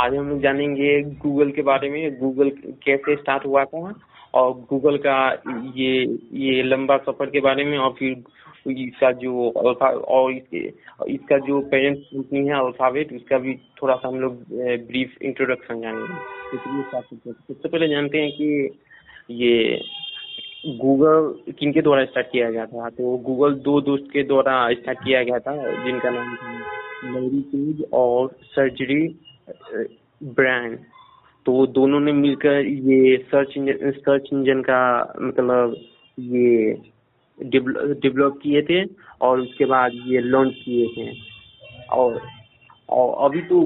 आज हम लोग जानेंगे गूगल के बारे में गूगल कैसे स्टार्ट हुआ था और गूगल का ये ये लंबा सफ़र के बारे में और फिर इसका जो और इसके जो पेरेंट कंपनी है अल्फ़ाबेट उसका भी थोड़ा सा हम लोग ब्रीफ इंट्रोडक्शन जानेंगे। सबसे पहले जानते हैं कि ये गूगल किन के द्वारा स्टार्ट किया गया था? तो गूगल दो दोस्त के द्वारा स्टार्ट किया गया था, जिनका नाम था पेज और सर्जरी ब्रांड तो दोनों ने मिलकर ये सर्च इंजन सर्च इंजन का मतलब ये डेवलप किए थे और उसके बाद ये लॉन्च किए थे। और और अभी तो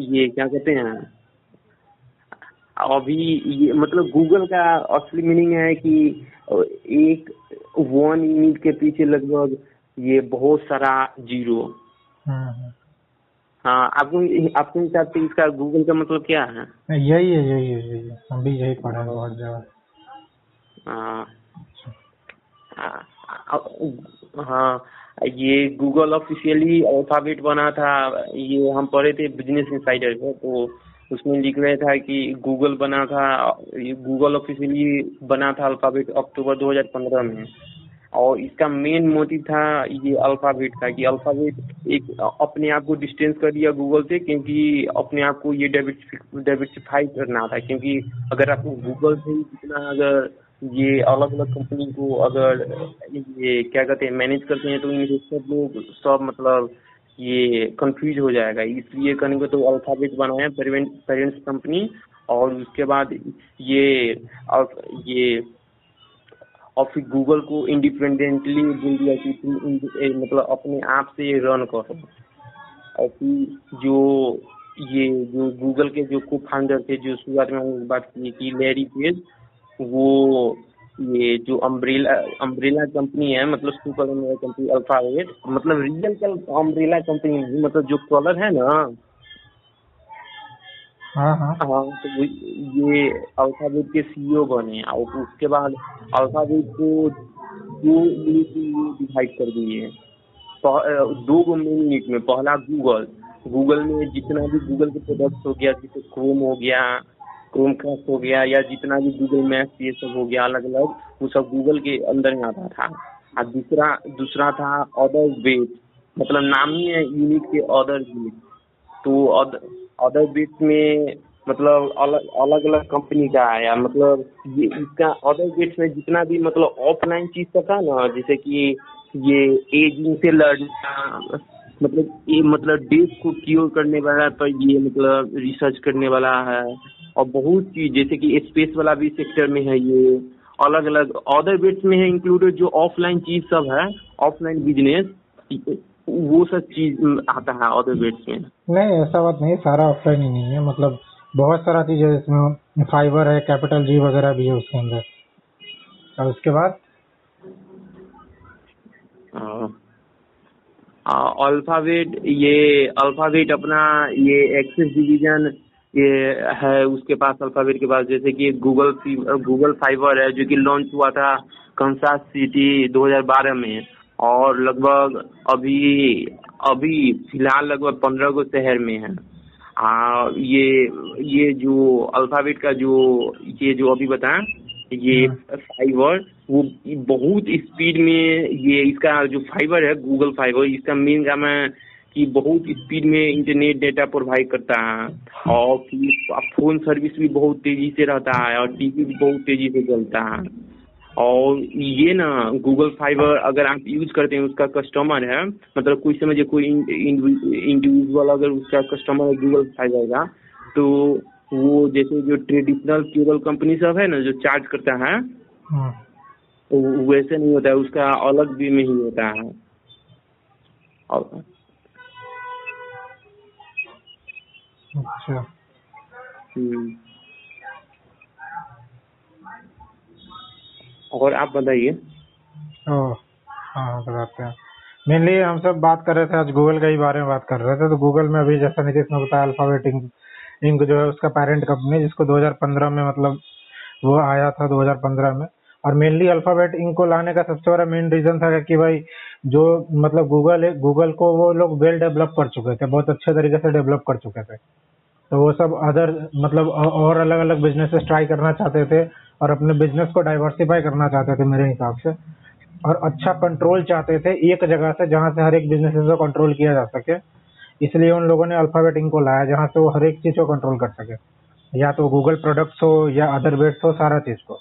ये क्या कहते हैं? अभी ये मतलब गूगल का असली मीनिंग है कि एक वन यूनिट के पीछे लगभग ये बहुत सारा ज़ीरो। हाँ आपको आपके हिसाब से इसका गूगल का मतलब क्या है? यही है यही है यही है। हम भी यही पढ़ा बहुत ज़्यादा हाँ। हाँ ये गूगल ऑफिशियली अल्फ़ाबेट बना था ये हम पढ़े थे बिज़नेस इंसाइडर पे तो उसमें लिख रहे था कि गूगल बना था ये गूगल ऑफिशियली बना था अल्फ़ाबेट अक्टूबर 2015 में। और इसका मेन मोटिव था ये अल्फ़ाबेट का कि अल्फ़ाबेट एक अपने आप को डिस्टेंस कर दिया गूगल से क्योंकि अपने आप को ये डेबिटिफाई करना था। क्योंकि अगर आपको गूगल से ही कितना अगर ये अलग अलग कंपनी को अगर ये क्या कहते हैं मैनेज करते हैं तो इनके सब लोग, सब मतलब ये कंफ्यूज हो जाएगा। इसलिए करेंगे तो अल्फ़ाबेट बनाया पेरेंट्स कंपनी और उसके बाद ये और ये और फिर गूगल को इंडिपेंडेंटली बोल दिया कि तुम मतलब अपने आप से रन करो और फिर जो ये, जो गूगल के जो को फाउंडर थे, जो शुरुआत में बात की कि लेरी पेज वो ये जो अम्ब्रेला अम्ब्रेला कंपनी है मतलब सुपर कंपनी अल्फ़ाबेट मतलब रियल अम्ब्रेला कंपनी नहीं मतलब जो कलर है ना हाँ हाँ। हाँ तो ये अल्फ़ाबेट के सीईओ बने, और उसके बाद अल्फ़ाबेट को दो यूनिट में डिवाइड कर दिए। दो मेन यूनिट में, पहला गूगल। गूगल में जितना भी गूगल के प्रोडक्ट हो गया, जैसे क्रोम हो गया क्रोम क्राफ्ट हो गया, या जितना भी गूगल मैप्स ये सब हो गया अलग अलग वो सब गूगल के अंदर में आता था। और दूसरा दूसरा था अदर बेट मतलब नाम ही है यूनिट के अदर बेट तो बेट में मतलब अलग अलग अलग कंपनी का आया मतलब ये इसका अदर बेट्स में जितना भी मतलब ऑफलाइन चीज़ का था ना, जैसे कि ये एजिंग से लड़ना मतलब ये मतलब डेट को क्योर करने वाला तो ये मतलब रिसर्च करने वाला है, और बहुत चीज़, जैसे कि स्पेस वाला भी सेक्टर में है ये अलग अलग अदर बेट्स में है इंक्लूडेड जो ऑफलाइन चीज़ सब है ऑफलाइन बिज़नेस वो सब चीज़ आता है अदर में। नहीं ऐसा बात नहीं सारा ऑफलाइन ही नहीं है। मतलब बहुत सारा चीज़ है इसमें फाइबर है कैपिटल जी वगैरह भी है उसके अंदर। और उसके बाद? अल्फ़ाबेट ये अल्फावेट अपना ये एक्सेस डिवीज़न ये है उसके पास अल्फावेट के पास। जैसे कि गूगल गूगल फाइबर है जो कि लॉन्च हुआ था कंसास सिटी 2012 में। और लगभग अभी अभी फ़िलहाल लगभग पंद्रह गो शहर में है। आ, ये ये जो अल्फ़ाबेट का जो ये जो अभी बताया ये फाइबर हाँ। वो बहुत स्पीड में ये इसका जो फाइबर है गूगल फाइबर इसका मेन काम है कि बहुत स्पीड में इंटरनेट डेटा प्रोवाइड करता है। और फिर फ़ोन सर्विस भी बहुत तेज़ी से रहता है और टीवी भी बहुत तेज़ी से चलता है। और ये ना गूगल फाइबर अगर आप यूज़ करते हैं उसका कस्टमर है मतलब कोई समझे कोई इंडिविजुअल अगर उसका कस्टमर है गूगल फाइबर का तो वो जैसे जो ट्रेडिशनल केबल कंपनी सब है ना जो चार्ज करता है हाँ। वैसे नहीं होता है उसका अलग भी में ही होता है। और अच्छा। और आप बताइए। हाँ बताते हैं। मेनली हम सब बात कर रहे थे, आज गूगल के ही बारे में बात कर रहे थे तो गूगल में अभी जैसा नीतीश ने बताया अल्फ़ाबेट इंक जो है, उसका पेरेंट कंपनी जिसको 2015 में मतलब वो आया था 2015 में। और मेनली अल्फ़ाबेट इंक को लाने का सबसे बड़ा मेन रीजन था कि भाई, जो मतलब गूगल है गूगल को वो लोग वेल डेवलप कर चुके थे, बहुत अच्छे तरीके से डेवलप कर चुके थे। तो वो सब अदर मतलब और अलग अलग बिजनेसेस ट्राई करना चाहते थे और अपने बिज़नेस को डाइवर्सिफाई करना चाहते थे मेरे हिसाब से। और अच्छा कंट्रोल चाहते थे एक जगह से जहाँ से हर एक बिज़नेस को कंट्रोल किया जा सके। इसलिए उन लोगों ने अल्फ़ाबेटिंग को लाया जहाँ से वो हर एक चीज़ को कंट्रोल कर सके। या तो गूगल प्रोडक्ट्स हो या अदर बेट्स हो सारा चीज़ को।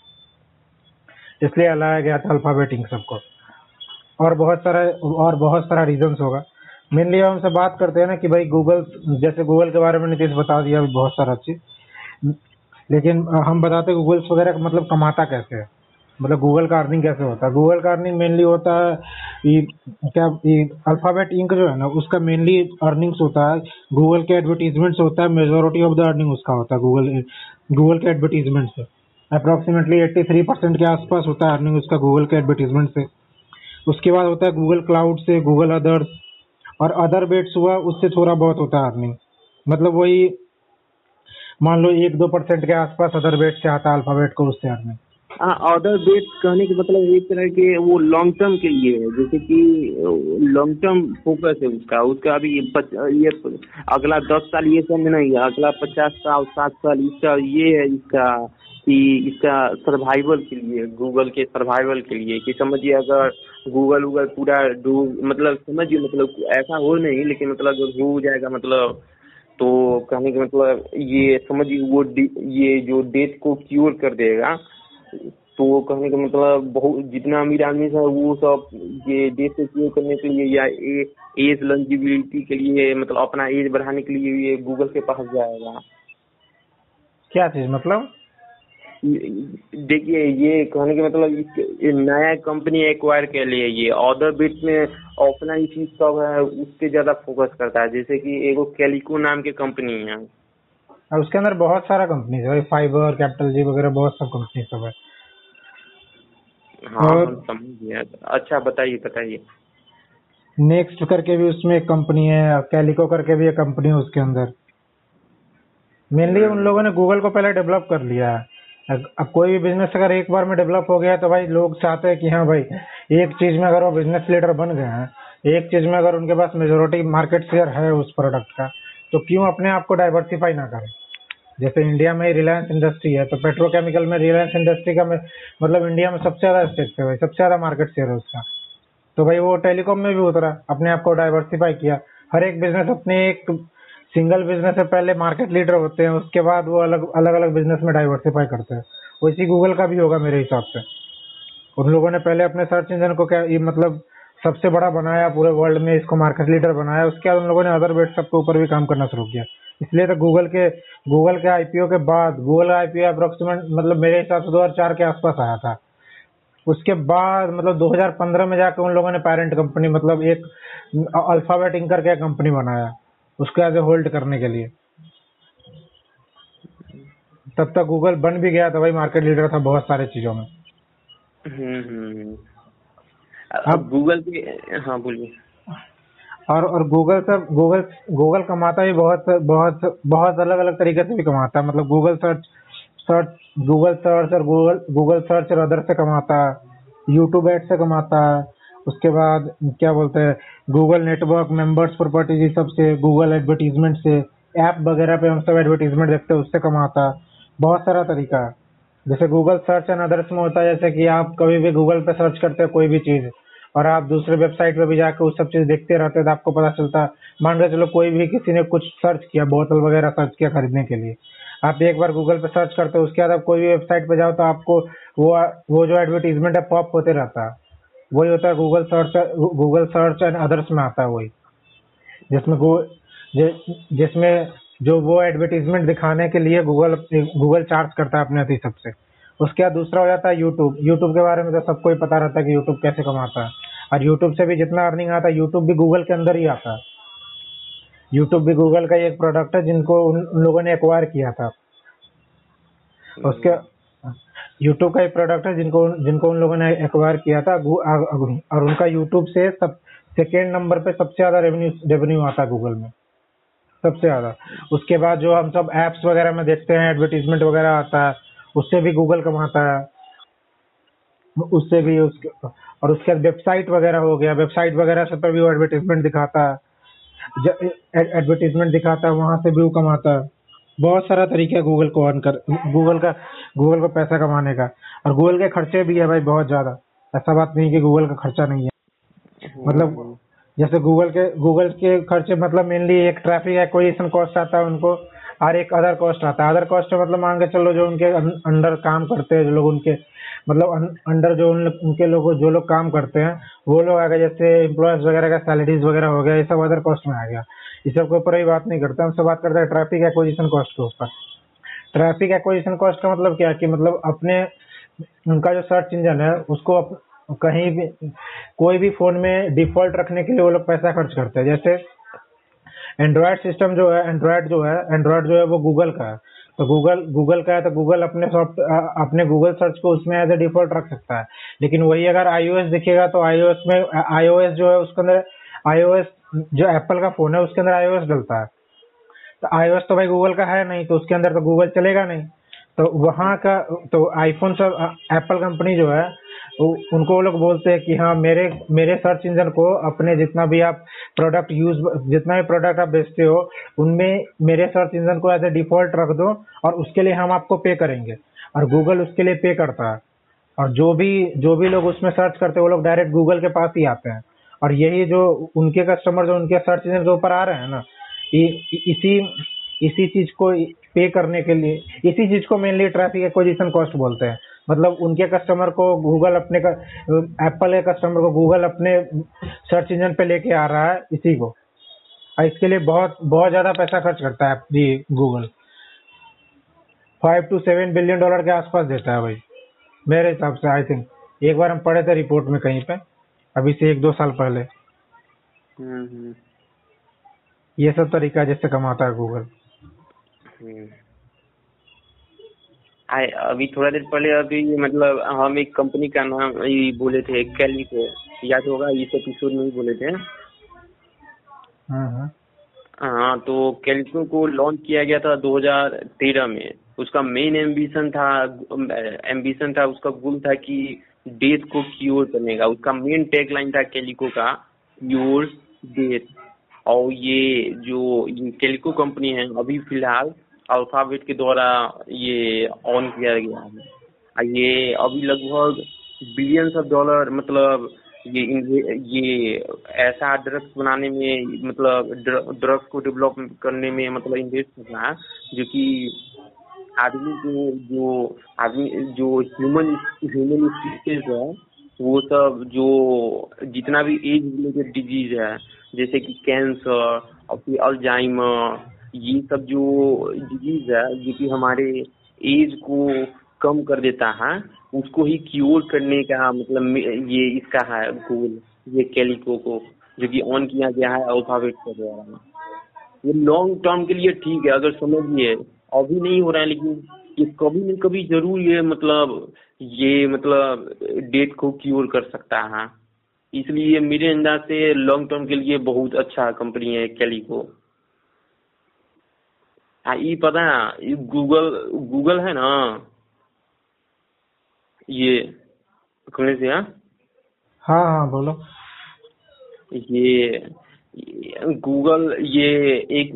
इसलिए लाया गया था अल्फ़ाबेटिंग सबको। और बहुत सारा, और बहुत सारा रीजन होगा। मेनली हमसे बात करते हैं ना कि भाई गूगल जैसे गूगल के बारे में नीतीश बता दिया, बहुत सारा चीज़। लेकिन हम बताते हैं गूगल्स वगैरह मतलब कमाता कैसे है? मतलब गूगल का अर्निंग कैसे होता है? गूगल का अर्निंग मेनली होता है क्या, ये अल्फ़ाबेट इंक जो है ना, उसका मेनली अर्निंग्स होता है। गूगल के एडवर्टीजमेंट्स होता है मेजोरिटी ऑफ़ द अर्निंग उसका होता है गूगल गूगल के एडवर्टीजमेंट से। अप्रोक्सीमेटली 83 परसेंट के आसपास होता है अर्निंग उसका गूगल के एडवर्टीजमेंट से। उसके बाद होता है गूगल क्लाउड से गूगल अदर्स और अदर बेट्स हुआ, उससे थोड़ा बहुत होता है अर्निंग मतलब वही मान लो एक दो परसेंट के आसपास अदर बेट से आता है अल्फ़ाबेट को उससे अर्निंग हाँ अदर बेट कहने का मतलब एक तरह के वो लॉन्ग टर्म के लिए है, जैसे कि लॉन्ग टर्म फोकस है उसका। उसका अभी ये अगला दस साल ये समझ नहीं है, अगला पचास साल, साठ साल इसका ये है इसका कि इसका सर्वाइवल के लिए गूगल के सर्वाइवल के लिए, कि समझिए अगर गूगल वूगल पूरा डूब मतलब समझिए मतलब ऐसा हो नहीं, लेकिन मतलब डूब जाएगा मतलब तो कहने का मतलब ये समझिए वो ये जो डेथ को क्योर कर देगा तो कहने का मतलब बहुत जितना अमीर आदमी है वो सब ये डेथ को क्योर करने के लिए या ए, एज लंजिबिलिटी के लिए मतलब अपना एज बढ़ाने के लिए ये गूगल के पास जाएगा। क्या चीज़ मतलब? देखिए ये कहने का मतलब नया कंपनी एक्वायर के लिए ये अदर बिट में ऑफलाइन चीज़ सब है उसके ज़्यादा फोकस करता है। जैसे कि एगो कैलिको नाम की कंपनी है। और उसके अंदर बहुत सारा कंपनी है। फाइबर कैपिटल जी वगैरह बहुत सब कंपनी सब है। हाँ और समझ गया अच्छा बताइए बताइए। नेक्स्ट करके भी उसमें एक कंपनी है कैलिको करके भी एक कंपनी है उसके अंदर। मेनली उन लोगों ने गूगल को पहले डेवलप कर लिया है। अब कोई भी बिज़नेस अगर एक बार में डेवलप हो गया तो भाई लोग चाहते हैं कि हाँ भाई, एक चीज़ में अगर वो बिज़नेस लीडर बन गए हैं, एक चीज़ में अगर उनके पास मेजोरिटी मार्केट शेयर है उस प्रोडक्ट का तो क्यों अपने आप को डाइवर्सिफाई ना करें? जैसे इंडिया में रिलायंस इंडस्ट्री है तो पेट्रोकेमिकल में रिलायंस इंडस्ट्री का मतलब इंडिया में सबसे ज़्यादा स्टेक है भाई, सबसे ज़्यादा मार्केट शेयर है उसका। तो भाई वो टेलीकॉम में भी उतरा, अपने आप को डाइवर्सिफाई किया। हर एक बिज़नेस अपने एक सिंगल बिज़नेस से पहले मार्केट लीडर होते हैं, उसके बाद वो अलग अलग अलग बिज़नेस में डाइवर्सिफाई करते हैं। वैसे गूगल का भी होगा मेरे हिसाब से। उन लोगों ने पहले अपने सर्च इंजन को क्या, ये मतलब सबसे बड़ा बनाया, पूरे वर्ल्ड में इसको मार्केट लीडर बनाया, उसके बाद उन लोगों ने अदर बेट सबके ऊपर भी काम करना शुरू किया। इसलिए तो गूगल के गूगल के आईपीओ के बाद गूगल का आईपीओ अप्रोक्सीमेट मतलब मेरे हिसाब से 2004 के आसपास आया था। उसके बाद मतलब 2015 में जाकर उन लोगों ने पेरेंट कंपनी मतलब एक अल्फ़ाबेट इंकर के कंपनी बनाया। उसको आगे होल्ड करने के लिए। तब तक गूगल बन भी गया था भाई मार्केट लीडर था बहुत सारे चीज़ों में। हम्म, हम्म, हम्म। अब गूगल भी हाँ बोलिए। और और गूगल सर गूगल गूगल कमाता भी बहुत बहुत बहुत अलग अलग तरीके से भी कमाता है। मतलब Google search search Google search और गूगल गूगल सर्च और अदर से कमाता। है यूट्यूब एड से कमाता। है उसके बाद क्या बोलते हैं गूगल नेटवर्क मेंबर्स प्रॉपर्टीज़ सबसे गूगल एडवर्टीजमेंट से ऐप वगैरह पे हम सब एडवर्टीजमेंट देखते हैं, उससे कमाता बहुत सारा तरीका है। जैसे गूगल सर्च एंड अदर्स में होता है, जैसे कि आप कभी भी गूगल पे सर्च करते हैं कोई भी चीज़, और आप दूसरे वेबसाइट पे भी जाकर उस सब चीज़ देखते रहते हैं तो आपको पता चलता है, मान के चलो कोई भी किसी ने कुछ सर्च किया, बोतल वगैरह सर्च किया खरीदने के लिए। आप एक बार गूगल पे सर्च करते हो, उसके बाद आप कोई भी वेबसाइट पे जाओ तो आपको वो वो जो एडवर्टीजमेंट है पॉप होते रहता है। वही होता है Google search Google search and others में आता है वही। जिसमें जिसमें जो वो एडवर्टीजमेंट दिखाने के लिए गूगल गूगल चार्ज करता है अपने अति सबसे। उसके बाद दूसरा हो जाता है यूट्यूब यूट्यूब के बारे में तो सबको ही पता रहता है कि यूट्यूब कैसे कमाता है। और यूट्यूब से भी जितना अर्निंग आता है यूट्यूब भी गूगल के अंदर ही आता है। यूट्यूब भी गूगल का एक प्रोडक्ट है जिनको उन लोगों ने एक्वायर किया था। उसके यूट्यूब का एक प्रोडक्ट है जिनको जिनको उन लोगों ने एक्वायर किया था और उनका यूट्यूब से सब सेकेंड नंबर पे सबसे ज़्यादा रेवेन्यू रेवेन्यू आता है गूगल में। सबसे ज़्यादा। उसके बाद जो हम सब एप्स वगैरह में देखते हैं एडवर्टीजमेंट वगैरह आता है, उससे भी गूगल कमाता है। उससे भी उसके, और उसके बाद वेबसाइट वगैरह हो गया। वेबसाइट वगैरह से पर भी वो एडवर्टीजमेंट दिखाता है। एडवर्टीजमेंट दिखाता है, वहाँ से भी वो कमाता है। बहुत सारा तरीका है गूगल को अर्न कर गूगल का गूगल को पैसा कमाने का। और गूगल के खर्चे भी है भाई बहुत ज़्यादा। ऐसा बात नहीं कि गूगल का खर्चा नहीं है। मतलब जैसे गूगल के गूगल के खर्चे मतलब मेनली एक ट्रैफ़िक एक्विजिशन कॉस्ट आता है उनको और एक अदर कॉस्ट आता है। अदर कॉस्ट मतलब मान के चलो जो उनके अंडर काम करते हैं जो लोग उनके मतलब अंडर जो उन, उनके लोग जो लोग काम करते हैं वो लोग आ गए जैसे एम्प्लॉयज़ वगैरह का सैलरीज वगैरह हो गया ये सब अदर कॉस्ट में आ गया। इस सब के ऊपर ही बात नहीं करते, हमसे बात करते हैं ट्रैफ़िक एक्विजिशन कॉस्ट के ऊपर। ट्रैफ़िक एक्विजिशन कॉस्ट का मतलब क्या कि मतलब अपने, उनका जो सर्च इंजन है, उसको कहीं भी, कोई भी फ़ोन में डिफ़ॉल्ट रखने के लिए वो लोग पैसा खर्च करते हैं। जैसे एंड्रॉयड सिस्टम जो है एंड्रॉयड जो है एंड्रॉयड जो है वो गूगल का है। तो गूगल गूगल का है तो गूगल अपने सॉफ्ट अपने गूगल सर्च को उसमें एज ए डिफ़ॉल्ट रख सकता है। लेकिन वही अगर आईओएस दिखेगा तो आईओएस में आईओएस जो है उसके अंदर आईओएस जो एप्पल का फ़ोन है, उसके अंदर आईओएस डलता है। तो आईओएस तो भाई गूगल का है नहीं तो उसके अंदर तो गूगल चलेगा नहीं। तो वहाँ का तो आईफोन सब एप्पल कंपनी जो है उनको वो लोग बोलते हैं कि हाँ मेरे मेरे सर्च इंजन को अपने जितना भी आप प्रोडक्ट यूज़ जितना भी प्रोडक्ट आप बेचते हो, उनमें मेरे सर्च इंजन को एज ए डिफ़ॉल्ट रख दो और उसके लिए हम आपको पे करेंगे। और गूगल उसके लिए पे करता है। और जो भी जो भी लोग उसमें सर्च करते हैं, वो लोग डायरेक्ट गूगल के पास ही आते हैं। और यही जो उनके कस्टमर जो उनके सर्च इंजन के ऊपर आ रहे हैं ना इसी इसी चीज़ को पे करने के लिए, इसी चीज़ को मेनली ट्रैफ़िक एक्विजिशन कॉस्ट बोलते हैं। मतलब उनके कस्टमर को गूगल अपने एप्पल के कस्टमर को गूगल अपने सर्च इंजन पे लेके आ रहा है इसी को। और इसके लिए बहुत बहुत ज़्यादा पैसा खर्च करता है जी Google five to seven billion dollar के आसपास देता है भाई। मेरे हिसाब से आई थिंक एक बार हम पढ़े थे रिपोर्ट में कहीं पे। अभी से एक दो साल पहले हम्म, हम्म। ये सब तरीका जैसे कमाता है गूगल हम्म। अभी थोड़ा देर पहले अभी मतलब हम एक कंपनी का नाम बोले थे कैली को याद होगा इस एपिसोड में ही बोले थे हाँ, हाँ।, हाँ तो कैलिको को लॉन्च किया गया था 2013 में उसका मेन एम्बिशन था एम्बिशन था उसका गोल था कि डेथ को क्योर करने का उसका मेन टैग लाइन था कैलिको का क्योर डेथ और ये जो कैलिको कंपनी है, अभी फ़िलहाल अल्फ़ाबेट के द्वारा ये ऑन किया गया है। ये अभी लगभग बिलियंस ऑफ़ डॉलर मतलब ये ये ऐसा ड्रग्स बनाने में मतलब ड्रग्स को डेवलप करने में मतलब इन्वेस्ट कर रहा है, जो कि आदमी जो जो आदमी, जो ह्यूमन ह्यूमन स्पीसीज है, वो सब जो जितना भी एज रिलेटेड डिज़ीज़ है, जैसे कि कैंसर और फिर अल्जाइमर ये सब जो डिज़ीज़ है, जो कि हमारे एज को कम कर देता है, उसको ही क्योर करने का मतलब ये इसका है गोल ये कैलिको को, जो कि ऑन किया गया है अल्फ़ाबेट के द्वारा ये लॉन्ग टर्म के लिए ठीक है, अगर समझिए अभी नहीं हो रहा है लेकिन ये कभी न कभी ज़रूर ये मतलब ये मतलब डेट को क्योर कर सकता है इसलिए मेरे अंदाज से लॉन्ग टर्म के लिए बहुत अच्छा कंपनी है कैलिको हाँ ये पता है ये गूगल गूगल है ना? ये कमरे से हाँ? हाँ हाँ बोलो। ये गूगल ये एक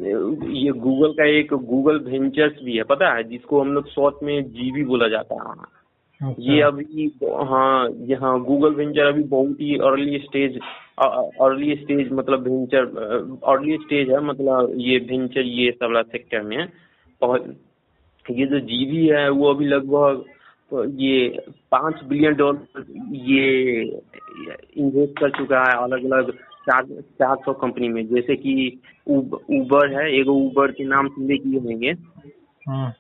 ये गूगल का एक गूगल वेंचर्स भी है पता है? जिसको हम लोग शॉर्ट में जीबी बोला जाता है। अच्छा। ये अभी हाँ यहाँ गूगल वेंचर अभी बहुत ही अर्ली स्टेज अर्ली स्टेज मतलब वेंचर अर्ली स्टेज है मतलब ये वेंचर ये सब सेक्टर में ये जो जीवी है वो अभी लगभग ये पाँच बिलियन डॉलर ये इन्वेस्ट कर चुका है अलग अलग चार चार सौ कंपनी में। जैसे कि उबर है एक उबर के नाम सुनने किए होंगे। हाँ।,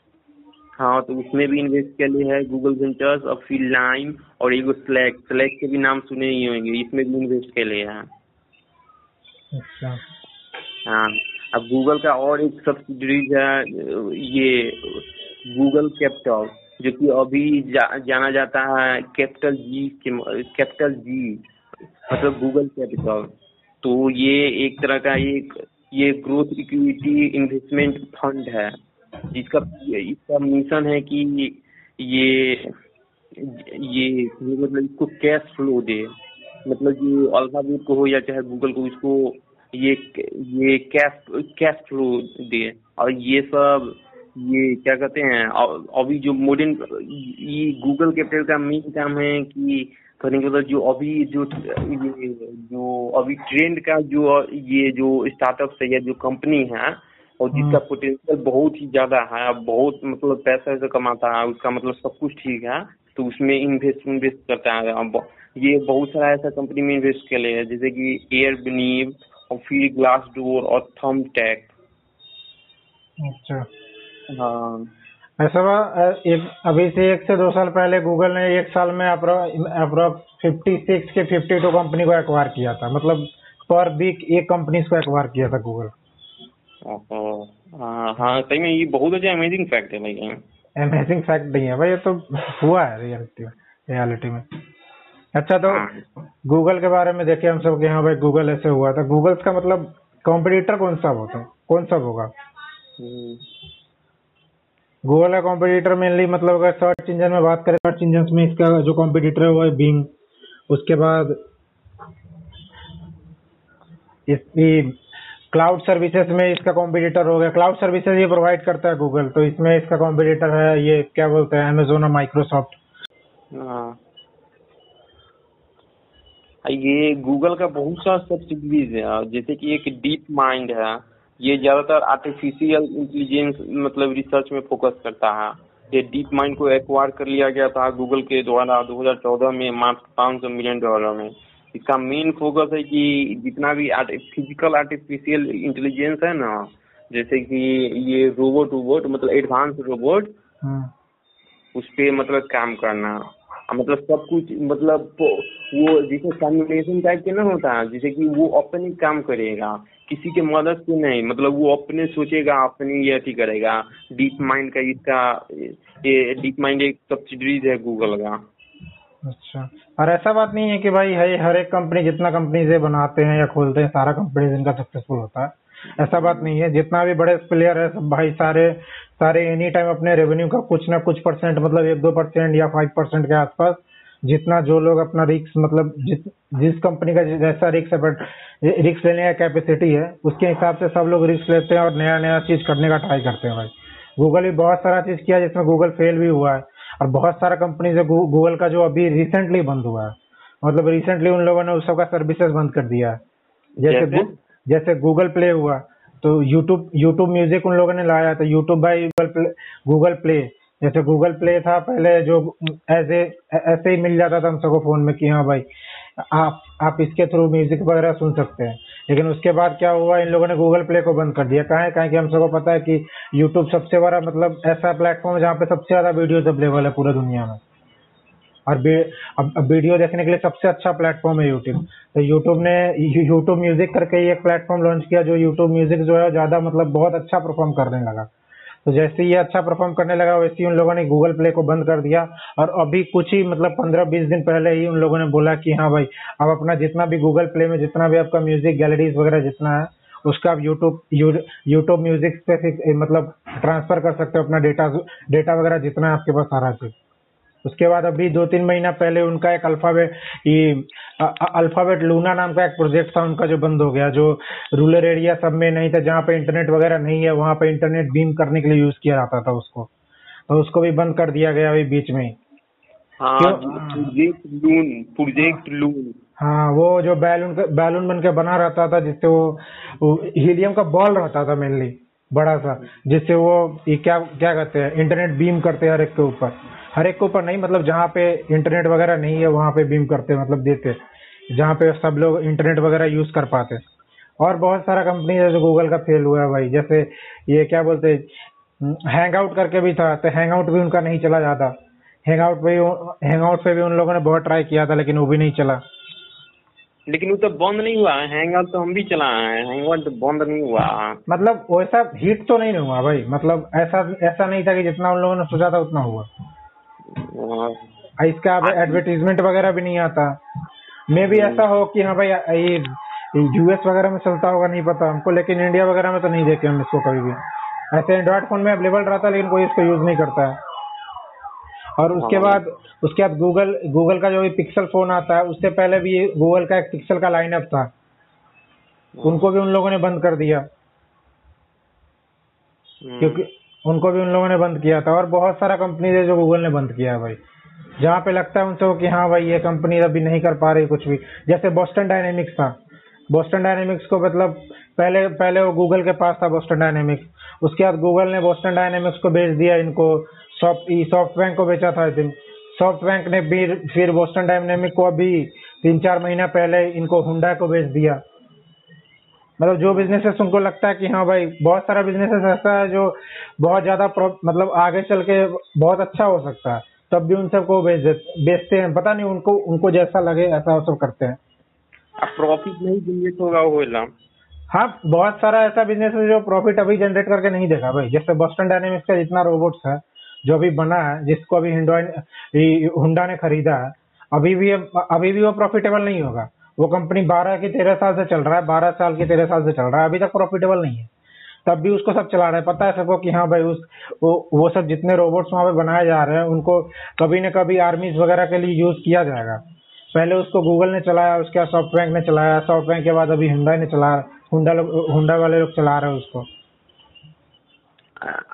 हाँ तो उसमें भी इन्वेस्ट के लिए है गूगल वेंचर्स और फिर लाइम और एक स्लैक स्लैक के भी नाम सुने ही होंगे इसमें भी इन्वेस्ट के लिए है। अच्छा। हाँ अब गूगल का और एक सब्सिडरीज है ये गूगल कैपिटल जो कि अभी जा, जाना जाता है कैपिटल जी के कैपिटल जी मतलब गूगल कैपिटल तो ये एक तरह का एक, ये ग्रोथ इक्विटी इन्वेस्टमेंट फंड है। जिसका, इसका मिशन है कि ये ये मतलब इसको कैश फ्लो दे। मतलब ये अल्फ़ाबेट को हो या चाहे गूगल को, इसको ये ये कैश कैश फ्लो दे। और ये सब, ये क्या कहते हैं अभी जो मॉडर्न ये गूगल कैपिटल का मेन काम है कि मतलब जो अभी जो, ये, जो अभी ट्रेंड का जो ये जो स्टार्टअप है या जो कंपनी है और जिसका पोटेंशियल बहुत ही ज़्यादा है बहुत मतलब पैसा से कमाता है उसका मतलब सब कुछ ठीक है तो उसमें इन्वेस्ट इन्वेस्ट करता है। अब ये बहुत सारा ऐसा कंपनी में इन्वेस्ट कर है जैसे कि एयर बनीव और फिर ग्लास डोर और थम टैक अच्छा। हाँ। ऐसा बा एक अभी से एक से दो साल पहले गूगल ने एक साल में अप्रोक्स फिफ्टी सिक्स के फिफ्टी टू कंपनी को एक्वायर किया था। मतलब पर वीक एक कंपनी को एक्वायर किया था गूगल हाँ हाँ सही में ये बहुत अच्छा अमेजिंग फैक्ट है भाई। अमेजिंग फैक्ट नहीं है भाई ये तो हुआ है रियलिटी में रियलिटी में। अच्छा तो हाँ। गूगल के बारे में देखे हम सब कि हाँ भाई गूगल ऐसे हुआ था। गूगल का मतलब कॉम्पिटिटर कौन सा होता है? कौन सा होगा? हम्म, गूगल का कॉम्पिटिटर मेनली मतलब अगर सर्च इंजन में बात करें सर्च इंजन में इसका जो कॉम्पिटिटर है वो है बिंग उसके बाद इसकी क्लाउड सर्विसेज़ में इसका कॉम्पिटिटर हो गया। क्लाउड सर्विसेज़ ये प्रोवाइड करता है गूगल तो इसमें इसका कॉम्पिटिटर है ये, क्या बोलते हैं अमेजोन और माइक्रोसॉफ्ट हाँ। ये गूगल का बहुत सारा सब्सिडीज है। जैसे कि एक डीप माइंड है। ये ज़्यादातर आर्टिफिशियल इंटेलिजेंस मतलब रिसर्च में फोकस करता है। ये डीप माइंड को एक्वायर कर लिया गया था गूगल के द्वारा 2014 में मात्र 500 मिलियन डॉलर में। इसका मेन फोकस है कि जितना भी फ़िज़िकल आर्टिफिशियल इंटेलिजेंस है ना जैसे कि ये रोबोट वोबोट मतलब एडवांस रोबोट हम्म, उस पे मतलब काम करना। मतलब सब कुछ मतलब वो जैसे कम्युनिकेशन टाइप के ना होता है, जैसे कि वो अपने काम करेगा, किसी के मदद से नहीं मतलब वो अपने सोचेगा, अपने ये अथी करेगा डीप माइंड का इसका, ये डीप माइंड एक सब्सिडरीज है गूगल का। अच्छा। और ऐसा बात नहीं है कि भाई है हर एक कंपनी जितना कंपनी से बनाते हैं या खोलते हैं, सारा कंपनी इनका सक्सेसफुल होता है। ऐसा बात नहीं है। जितना भी बड़े प्लेयर है, सब भाई सारे सारे एनी टाइम अपने रेवेन्यू का कुछ ना कुछ परसेंट मतलब एक दो परसेंट या फाइव परसेंट के आसपास जितना जो लोग अपना रिक्स मतलब जिस जिस कंपनी का जैसा रिक्स है बट रिक्स लेने का कैपेसिटी है उसके हिसाब से सब लोग रिस्क लेते हैं और नया नया चीज़ करने का ट्राई करते हैं भाई। गूगल भी बहुत सारा चीज़ किया जिसमें गूगल फेल भी हुआ है। और बहुत सारा कंपनी से गूगल का जो अभी रिसेंटली बंद हुआ है। मतलब रिसेंटली उन लोगों ने उस सब का सर्विसेज़ बंद कर दिया है। जैसे? जैसे? गूगल प्ले हुआ। तो यूट्यूब यूट्यूब म्यूज़िक उन लोगों ने लाया था। यूट्यूब बाई गूगल प्ले जैसे गूगल प्ले था, पहले जो ऐसे ऐसे ही मिल जाता था हम सबको फ़ोन में कि हाँ भाई, आप आप इसके थ्रू म्यूज़िक वगैरह सुन सकते हैं। लेकिन उसके बाद क्या हुआ, इन लोगों ने गूगल प्ले को बंद कर दिया। कहा कहा कि हम सबको पता है कि यूट्यूब सबसे बड़ा मतलब ऐसा प्लेटफॉर्म है जहाँ पे सबसे ज़्यादा वीडियोज़ अवेलेबल है पूरे दुनिया में। और अब वीडियो देखने के लिए सबसे अच्छा प्लेटफॉर्म है यूट्यूब तो यूट्यूब ने यूट्यूब म्यूज़िक करके एक प्लेटफॉर्म लॉन्च किया जो यूट्यूब म्यूज़िक जो है ज़्यादा मतलब बहुत अच्छा परफॉर्म करने लगा। तो जैसे ही ये अच्छा परफॉर्म करने लगा, वैसे ही उन लोगों ने गूगल प्ले को बंद कर दिया और अभी कुछ ही मतलब पंद्रह बीस दिन पहले ही उन लोगों ने बोला कि हाँ भाई, अब अपना जितना भी गूगल प्ले में जितना भी आपका म्यूज़िक गैलरीज वगैरह जितना है, उसका आप यूट्यूब यूट्यूब म्यूज़िक पे मतलब ट्रांसफ़र कर सकते हो अपना डेटा डेटा वगैरह जितना है आपके पास सारा चीज़ उसके बाद अभी दो तीन महीना पहले उनका एक अल्फ़ाबेट ये अल्फ़ाबेट लूना नाम का एक प्रोजेक्ट था उनका जो बंद हो गया जो रूरल एरिया सब में नहीं था जहाँ पे इंटरनेट वगैरह नहीं है वहाँ पे इंटरनेट बीम करने के लिए यूज़ किया जाता था उसको। तो उसको भी बंद कर दिया गया अभी बीच में हाँ। प्रोजेक्ट लून प्रोजेक्ट लून हाँ वो जो बैलून बैलून बन के बना रहता था जिससे वो, वो हीलियम का बॉल रहता था मेनली बड़ा सा जिससे वो ये क्या क्या कहते हैं इंटरनेट बीम करते हैं हर एक के ऊपर। हर एक के ऊपर नहीं मतलब जहाँ पे इंटरनेट वगैरह नहीं है वहाँ पे बीम करते मतलब देते जहाँ पे सब लोग इंटरनेट वगैरह यूज़ कर पाते। और बहुत सारा कंपनी है जो गूगल का फेल हुआ है भाई। जैसे ये क्या बोलते हैंग आउट करके भी था तो हैंग आउट भी उनका नहीं चला जाता। हैंग आउट पे हैंग आउट पे भी उन लोगों ने बहुत ट्राई किया था लेकिन वो भी नहीं चला। लेकिन वो तो बंद नहीं हुआ। है हैंग आउट तो हम भी चलाए हैं। हैंग आउट तो बंद नहीं हुआ। मतलब वैसा हिट तो नहीं हुआ भाई। मतलब ऐसा ऐसा नहीं था कि जितना उन लोगों ने सोचा था उतना हुआ। हाँ, इसका अब एडवर्टीजमेंट वगैरह भी नहीं आता। मे भी ऐसा हो कि हाँ भाई ये यूएस वगैरह में चलता होगा नहीं पता हमको लेकिन इंडिया वगैरह में तो नहीं देखे हम इसको कभी भी। ऐसे एंड्रॉइड फ़ोन में अवेलेबल रहता है लेकिन कोई इसको यूज़ नहीं करता है। और उसके हाँ। बाद उसके बाद गूगल गूगल का जो भी पिक्सल फ़ोन आता है उससे पहले भी गूगल का एक पिक्सल का लाइनअप था। उनको भी उन लोगों ने बंद कर दिया। हम्म, क्योंकि उनको भी उन लोगों ने बंद किया था और बहुत सारा कंपनी है जो गूगल ने बंद किया है भाई। जहाँ पे लगता है उनसे कि हाँ भाई, ये कंपनी अभी नहीं कर पा रही कुछ भी। जैसे बोस्टन डायनेमिक्स था। बोस्टन डायनेमिक्स को मतलब पहले पहले वो गूगल के पास था बोस्टन डायनेमिक्स उसके बाद गूगल ने बोस्टन डायनेमिक्स को बेच दिया, इनको सॉफ्ट बैंक को बेचा था सॉफ्ट बैंक ने फिर फिर बोस्टन डायनेमिक को अभी तीन चार महीना पहले इनको हुंडा को बेच दिया। मतलब जो बिजनेसेस उनको लगता है कि हाँ भाई बहुत सारा बिजनेसेस ऐसा है जो बहुत ज़्यादा मतलब आगे चल के बहुत अच्छा हो सकता है। तब भी उन सबको बेच बेचते हैं। पता नहीं उनको उनको जैसा लगे ऐसा सब करते हैं। प्रॉफिट नहीं जनरेट होगा वो इलाम हाँ बहुत सारा ऐसा बिज़नेस है जो प्रॉफिट अभी जनरेट करके नहीं देगा भाई। जैसे बॉस्टन डायनेमिक्स का जितना रोबोट्स है जो अभी बना है जिसको अभी हुंडा ने खरीदा है अभी भी अभी भी वो प्रॉफिटेबल नहीं होगा। वो कंपनी बारह की तेरह साल से चल रहा है, बारह साल की तेरह साल से चल रहा है, अभी तक प्रॉफिटेबल नहीं है। तब भी उसको सब चला रहे हैं। पता है सबको कि हाँ भाई, उस, वो वो सब जितने रोबोट्स वहाँ पे बनाए जा रहे हैं, उनको कभी न कभी आर्मीज वगैरह के लिए यूज़ किया जाएगा। पहले उसको गूगल ने चलाया, उसके बाद सॉफ्ट बैंक ने चलाया। सॉफ्ट बैंक के बाद अभी हुंडा ने चला हुंडा हुंडा वाले लोग चला रहे हैं उसको।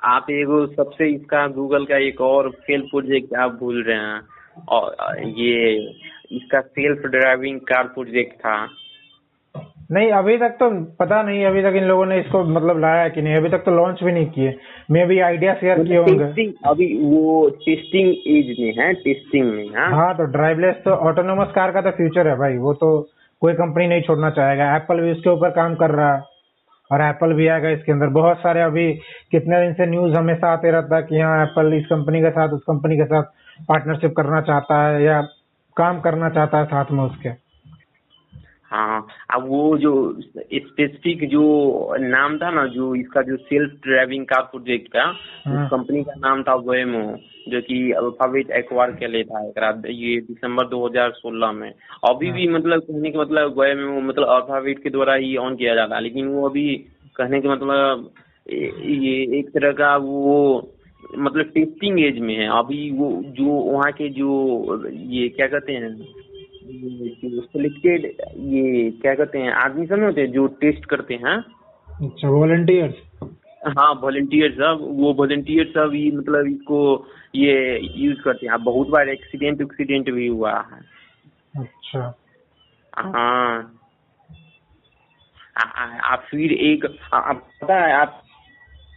आप एगो सबसे इसका गूगल का एक और फेल प्रोजेक्ट आप भूल रहे हैं। और, ये इसका सेल्फ ड्राइविंग कार प्रोजेक्ट था। नहीं अभी तक तो पता नहीं अभी तक इन लोगों ने इसको मतलब लाया कि नहीं अभी तक तो लॉन्च भी नहीं किए। मे भी आइडिया शेयर किए होंगे। अभी वो टेस्टिंग एज में है टेस्टिंग में हाँ? हाँ तो ड्राइवलेस तो ऑटोनोमस कार का तो फ्यूचर है भाई वो तो कोई कंपनी नहीं छोड़ना चाहेगा। एप्पल भी उसके ऊपर काम कर रहा है और एप्पल भी आएगा इसके अंदर। बहुत सारे अभी कितने दिन से न्यूज़ हमेशा आते रहता है कि हाँ एप्पल इस कंपनी के साथ उस कंपनी के साथ पार्टनरशिप करना चाहता है या काम करना चाहता है साथ में उसके हाँ अब वो जो स्पेसिफिक जो नाम था ना जो इसका जो सेल्फ ड्राइविंग कार प्रोजेक्ट का हाँ। उस कंपनी का नाम था वेमो जो कि अल्फ़ाबेट एक्वार के लिए था एक ये दिसंबर 2016 में अभी हाँ। भी मतलब कहने का मतलब वेमो मतलब अल्फ़ाबेट के द्वारा ही ऑन किया जाता है लेकिन वो अभी कहने का मतलब ये एक तरह का वो मतलब टेस्टिंग एज में है। अभी वो जो वहाँ के जो ये क्या कहते हैं सिलेक्टेड ये क्या कहते हैं आदमी सब होते हैं जो टेस्ट करते हैं अच्छा वॉलंटियर्स हाँ वॉलंटियर सब वो वॉलंटियर सब ही मतलब इसको ये यूज़ करते हैं। बहुत बार एक्सीडेंट एक्सीडेंट भी हुआ है। अच्छा। हाँ। आप फिर एक आप पता है आप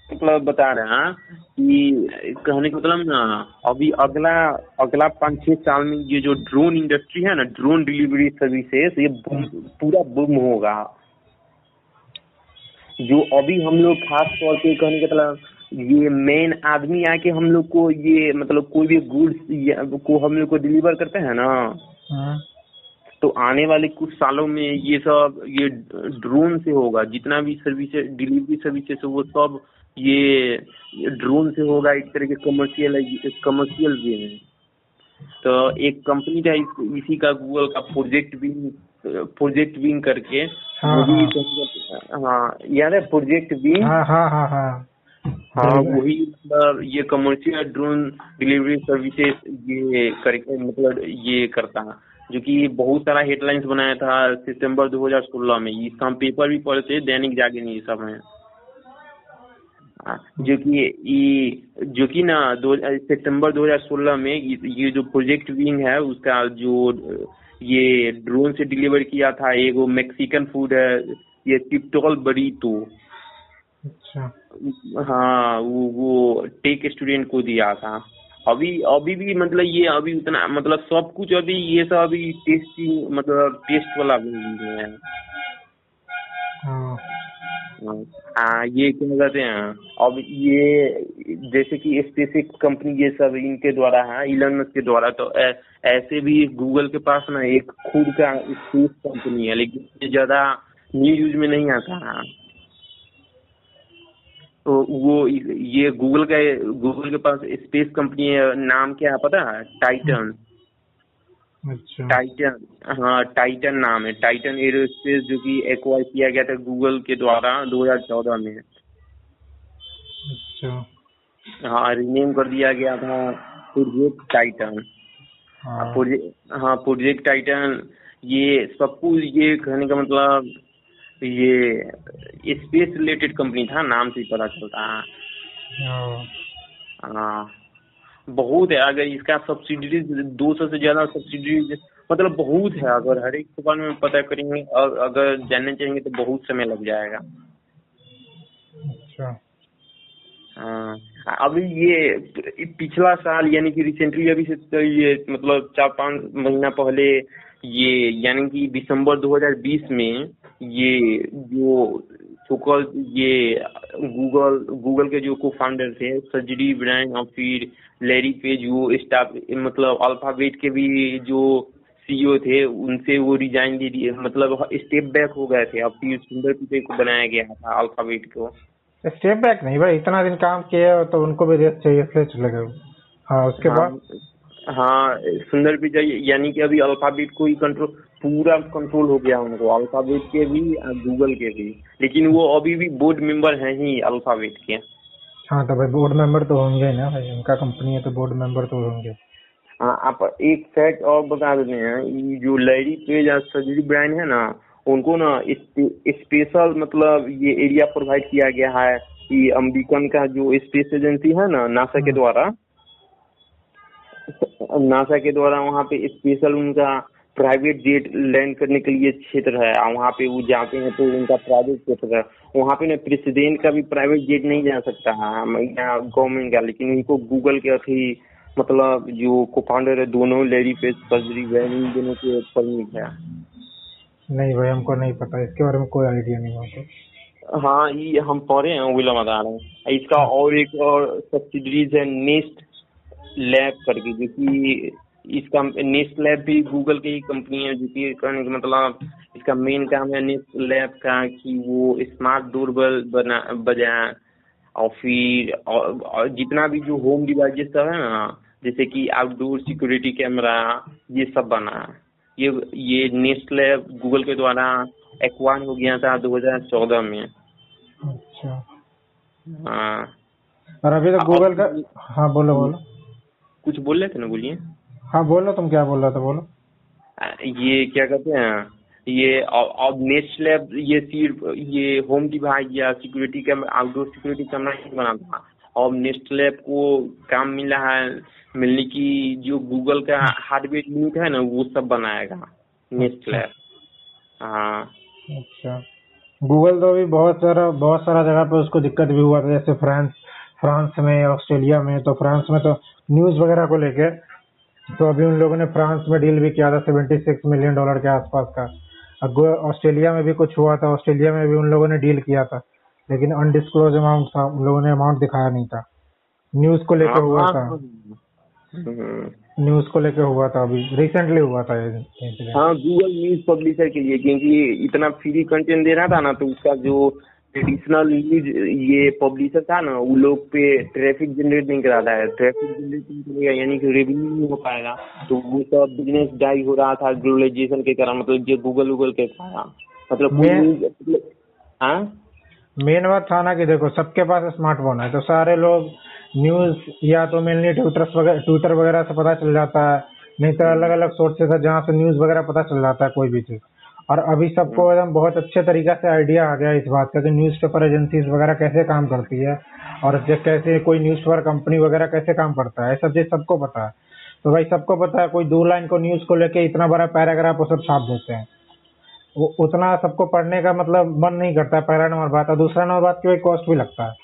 मतलब बता रहे हैं कि कहने का मतलब ना अभी अगला अगला पाँच छह साल में ये जो ड्रोन इंडस्ट्री है ना ड्रोन डिलीवरी सर्विसेज़ ये पूरा बूम होगा। जो अभी हम लोग खास तौर पे कहने का मतलब ये मेन आदमी आके हम लोग को ये मतलब कोई भी गुड्स को हम लोग को डिलीवर करते हैं ना। हाँ। तो आने वाले कुछ सालों में ये सब ये ड्रोन से होगा। जितना भी सर्विसेज़ डिलीवरी सर्विसेज़ वो सब ये ड्रोन से होगा एक तरह के कमर्शियल कमर्शियल वे में। तो एक कंपनी था इसी का गूगल का प्रोजेक्ट विंग प्रोजेक्ट विंग करके हाँ, हाँ, हाँ याद है प्रोजेक्ट विंग हाँ हाँ हाँ हाँ। हाँ वही मतलब ये कमर्शियल ड्रोन डिलीवरी सर्विसेज़ ये करके मतलब ये करता जो कि बहुत सारा हेडलाइंस बनाया था सितंबर 2016 में। इसका हम पेपर भी पढ़े थे दैनिक जागरण ये सब में जो कि जो कि ना दो सितंबर 2016 में ये जो प्रोजेक्ट विंग है उसका जो ये ड्रोन से डिलीवर किया था एक वो मैक्सिकन फ़ूड है ये टिप्टोल बड़ी तो अच्छा। हाँ वो वो टेक स्टूडेंट को दिया था। अभी अभी भी मतलब ये अभी उतना मतलब सब कुछ अभी ये सब अभी टेस्टिंग मतलब टेस्ट वाला भी है। हाँ। हाँ ये क्या कहते हैं? अब ये जैसे कि स्पेसिक कंपनी ये सब इनके द्वारा है इलन के द्वारा तो ऐ, ऐसे भी गूगल के पास ना एक खुद का स्पेस कंपनी है लेकिन ये ज़्यादा न्यूज़ यूज़ में नहीं आता है। तो वो ये गूगल का गूगल के पास स्पेस कंपनी है नाम क्या है पता? है टाइटन अच्छा। टाइटन हाँ टाइटन नाम है। टाइटन एरोस्पेस जो कि एक्वायर किया गया था गूगल के द्वारा 2014 में। अच्छा। हाँ रिनेम कर दिया गया था प्रोजेक्ट टाइटन हाँ। हाँ प्रोजेक्ट टाइटन ये सब कुछ ये कहने का मतलब ये स्पेस रिलेटेड कंपनी था नाम से ही पता चलता। है। हाँ। बहुत है अगर इसका सब्सिडीज दो सौ से ज़्यादा सब्सिडीज मतलब बहुत है अगर हर एक दुकान में पता करेंगे और अगर जानना चाहेंगे तो बहुत समय लग जाएगा। अच्छा। हाँ अभी ये पिछला साल यानी कि रिसेंटली अभी से तो ये मतलब चार पाँच महीना पहले ये यानी कि दिसंबर 2020 में ये जो सुकल ये गूगल गूगल के जो को फाउंडर थे सर्जरी ब्रांड और फिर लेरी पेज वो स्टाफ मतलब अल्फ़ाबेट के भी जो सीईओ थे उनसे वो रिजाइन दे दिए। मतलब स्टेप बैक हो गए थे। अब फिर सुंदर पिचाई को बनाया गया था अल्फ़ाबेट को। स्टेप बैक नहीं भाई इतना दिन काम किया तो उनको भी रेस्ट चाहिए इसलिए चले गए। हाँ उसके हाँ, बाद? हाँ सुंदर पिचाई यानी कि अभी अल्फ़ाबेट को ही कंट्रोल पूरा कंट्रोल हो गया उनको अल्फ़ाबेट के भी गूगल के भी। लेकिन वो अभी भी बोर्ड मेंबर हैं ही अल्फ़ाबेट के। हाँ तो भाई बोर्ड मेंबर तो होंगे ना भाई उनका कंपनी है तो बोर्ड मेंबर तो होंगे। हाँ आप एक फैक्ट और बता देते हैं जो लैरी पेज और सर्जरी ब्रांड है ना उनको ना स्पेशल मतलब ये एरिया प्रोवाइड किया गया है कि अमेरिकन का जो स्पेस एजेंसी है ना नासा के हम्म। द्वारा। नासा के द्वारा वहाँ पे स्पेशल उनका प्राइवेट जेट लैंड करने के लिए क्षेत्र है। वहाँ पे वो जाते हैं तो उनका प्राइवेट क्षेत्र है। वहाँ पे ना प्रेसिडेंट का भी प्राइवेट जेट नहीं जा सकता। है गवर्नमेंट का लेकिन उनको गूगल के अथी मतलब जो को फाउंडर है दोनों लेडी पेज सर्जरी इन दोनों के परमिट है। नहीं भाई हमको नहीं पता। इसके बारे में कोई आइडिया नहीं हमको। हाँ ये हम पढ़े हैं वही बता रहे हैं। इसका और एक और सब्सिडरीज है नेस्ट लैब करके जो कि इसका नेस्ट लैब भी गूगल की ही कंपनी है जो कि कहने का मतलब इसका मेन काम है नेस्ट लैब का कि वो स्मार्ट डोरबेल बना बजाए और फिर और, और जितना भी जो होम डिवाइसेस सब है ना जैसे कि आउटडोर सिक्योरिटी कैमरा ये सब बना ये ये नेस्ट लैब गूगल के द्वारा एक्वायर हो गया था 2014 में। अच्छा। हाँ। और अभी तो गूगल का हाँ बोलो बोलो। कुछ बोल रहे थे ना बोलिए। हाँ बोलो तुम क्या बोल रहे थे बोलो। ये क्या कहते हैं ये अब अब नेक्स्ट लैब ये सिर्फ़ ये होम डिवाइस या security camera outdoor security camera नहीं बनाता और नेक्स्ट लैब को काम मिला है मिलने की जो गूगल का हार्डवेयर यूनिट है ना वो सब बनाएगा नेक्स्ट लैब। हाँ। अच्छा। गूगल तो अभी बहुत सारा बहुत सारा जगह पे उसको दिक्कत भी हुआ था जैसे फ्रांस फ्रांस में ऑस्ट्रेलिया में तो फ्रांस में तो न्यूज़ वगैरह को लेके तो अभी उन लोगों ने फ्रांस में डील भी किया था 76 मिलियन डॉलर के आसपास का। ऑस्ट्रेलिया में भी कुछ हुआ था ऑस्ट्रेलिया में भी उन लोगों ने डील किया था लेकिन अनडिस्क्लोज अमाउंट था उन लोगों ने अमाउंट दिखाया नहीं था। न्यूज़ को लेकर हुआ था। हम्म। न्यूज़ को लेकर हुआ था अभी रिसेंटली हुआ था हाँ गूगल न्यूज़ पब्लिशर के लिए क्योंकि इतना फ्री कंटेंट दे रहा था ना तो उसका जो ट्रेडिशनल न्यूज़ ये पब्लिशर था ना वो लोग पे ट्रैफ़िक जनरेट नहीं कराता है। ट्रैफ़िक जनरेट नहीं करेगा यानी कि रेवेन्यू नहीं हो पाएगा। तो वो सब बिज़नेस डाई हो रहा था ग्लोबलाइजेशन के कारण मतलब जो गूगल गूगल के कारण मतलब मतलब- हाँ? मेन बात था ना कि देखो सबके पास स्मार्टफ़ोन है तो सारे लोग न्यूज़ या तो मेनली ट्विटर वगैरह ट्विटर वगैरह से पता चल जाता है नहीं तो अलग अलग सोर्सेस है जहाँ से न्यूज़ वगैरह पता चल जाता है कोई भी चीज़। और अभी सबको एकदम बहुत अच्छे तरीका से आइडिया आ गया इस बात का कि न्यूज़ पेपर एजेंसीज वगैरह कैसे काम करती है और कैसे कोई न्यूज़ पेपर कंपनी वगैरह कैसे काम करता है सब चीज़ सबको पता है। तो भाई सबको पता है कोई दो लाइन को न्यूज़ को लेके इतना बड़ा पैराग्राफ वो सब छाप देते हैं। वो उतना सबको पढ़ने का मतलब मन नहीं करता है पहला नंबर बात। और दूसरा नंबर बात की भाई कॉस्ट भी लगता है।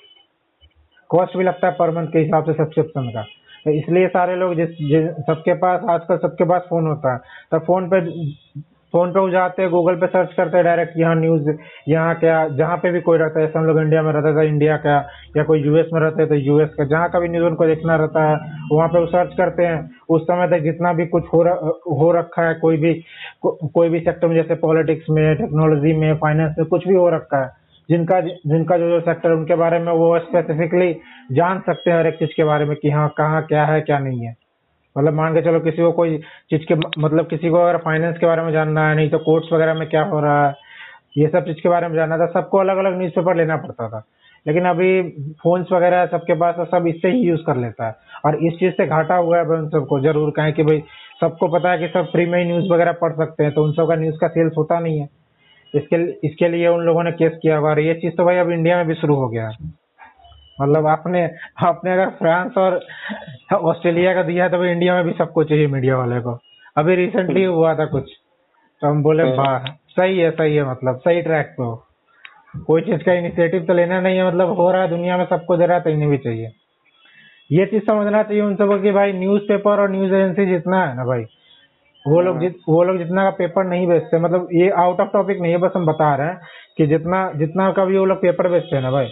कॉस्ट भी लगता है पर मंथ के हिसाब से सब्सक्रिप्शन का। तो इसलिए सारे लोग जिस, जिस सबके पास आजकल सबके पास फ़ोन होता है। तो फ़ोन पे फ़ोन पे जाते हैं गूगल पे सर्च करते हैं डायरेक्ट यहाँ न्यूज़ यहाँ क्या जहाँ पे भी कोई रहता है जैसे हम लोग इंडिया में रहते थे इंडिया का या कोई यूएस में रहते हैं तो यूएस का जहाँ का भी न्यूज़ उनको देखना रहता है वहाँ पे वो सर्च करते हैं। उस समय तक जितना भी कुछ हो र, हो रखा है कोई भी को, कोई भी सेक्टर में जैसे पॉलिटिक्स में टेक्नोलॉजी में फाइनेंस में कुछ भी हो रखा है जिनका जिनका जो जो सेक्टर उनके बारे में वो स्पेसिफिकली जान सकते हैं हर एक चीज़ के बारे में कि हाँ कहाँ क्या है क्या नहीं है। मतलब मान के चलो किसी को कोई चीज़ के मतलब किसी को अगर फाइनेंस के बारे में जानना है नहीं तो कोर्ट्स वगैरह में क्या हो रहा है ये सब चीज़ के बारे में जानना था सबको अलग अलग न्यूज़पेपर लेना पड़ता था। लेकिन अभी फोन्स वगैरह सबके पास है, सब इससे ही यूज़ कर लेता है। और इस चीज़ से घाटा हुआ है उन सबको ज़रूर कहें कि भाई सबको पता है कि सब फ्री में ही न्यूज़ वगैरह पढ़ सकते हैं तो उन सबका न्यूज़ का सेल्स होता नहीं है। इसके इसके लिए उन लोगों ने केस किया हुआ और ये चीज़ तो भाई अब इंडिया में भी शुरू हो गया है। मतलब आपने आपने अगर फ्रांस और ऑस्ट्रेलिया का दिया तो इंडिया में भी सबको चाहिए मीडिया वाले को अभी रिसेंटली हम्म। हुआ था कुछ तो हम बोले हाँ। वाह सही है सही है मतलब सही ट्रैक पे हो कोई चीज़ का इनिशिएटिव तो लेना नहीं है मतलब हो रहा है दुनिया में सबको दे रहा है तो इन्हें भी चाहिए ये चीज़ समझना चाहिए उन सबको कि भाई न्यूज़ पेपर और न्यूज़ एजेंसी जितना है ना भाई वो लोग हाँ। जित वो लोग जितना का पेपर नहीं बेचते मतलब ये आउट ऑफ़ टॉपिक नहीं है बस हम बता रहे हैं कि जितना जितना का भी वो लोग पेपर बेचते हैं ना भाई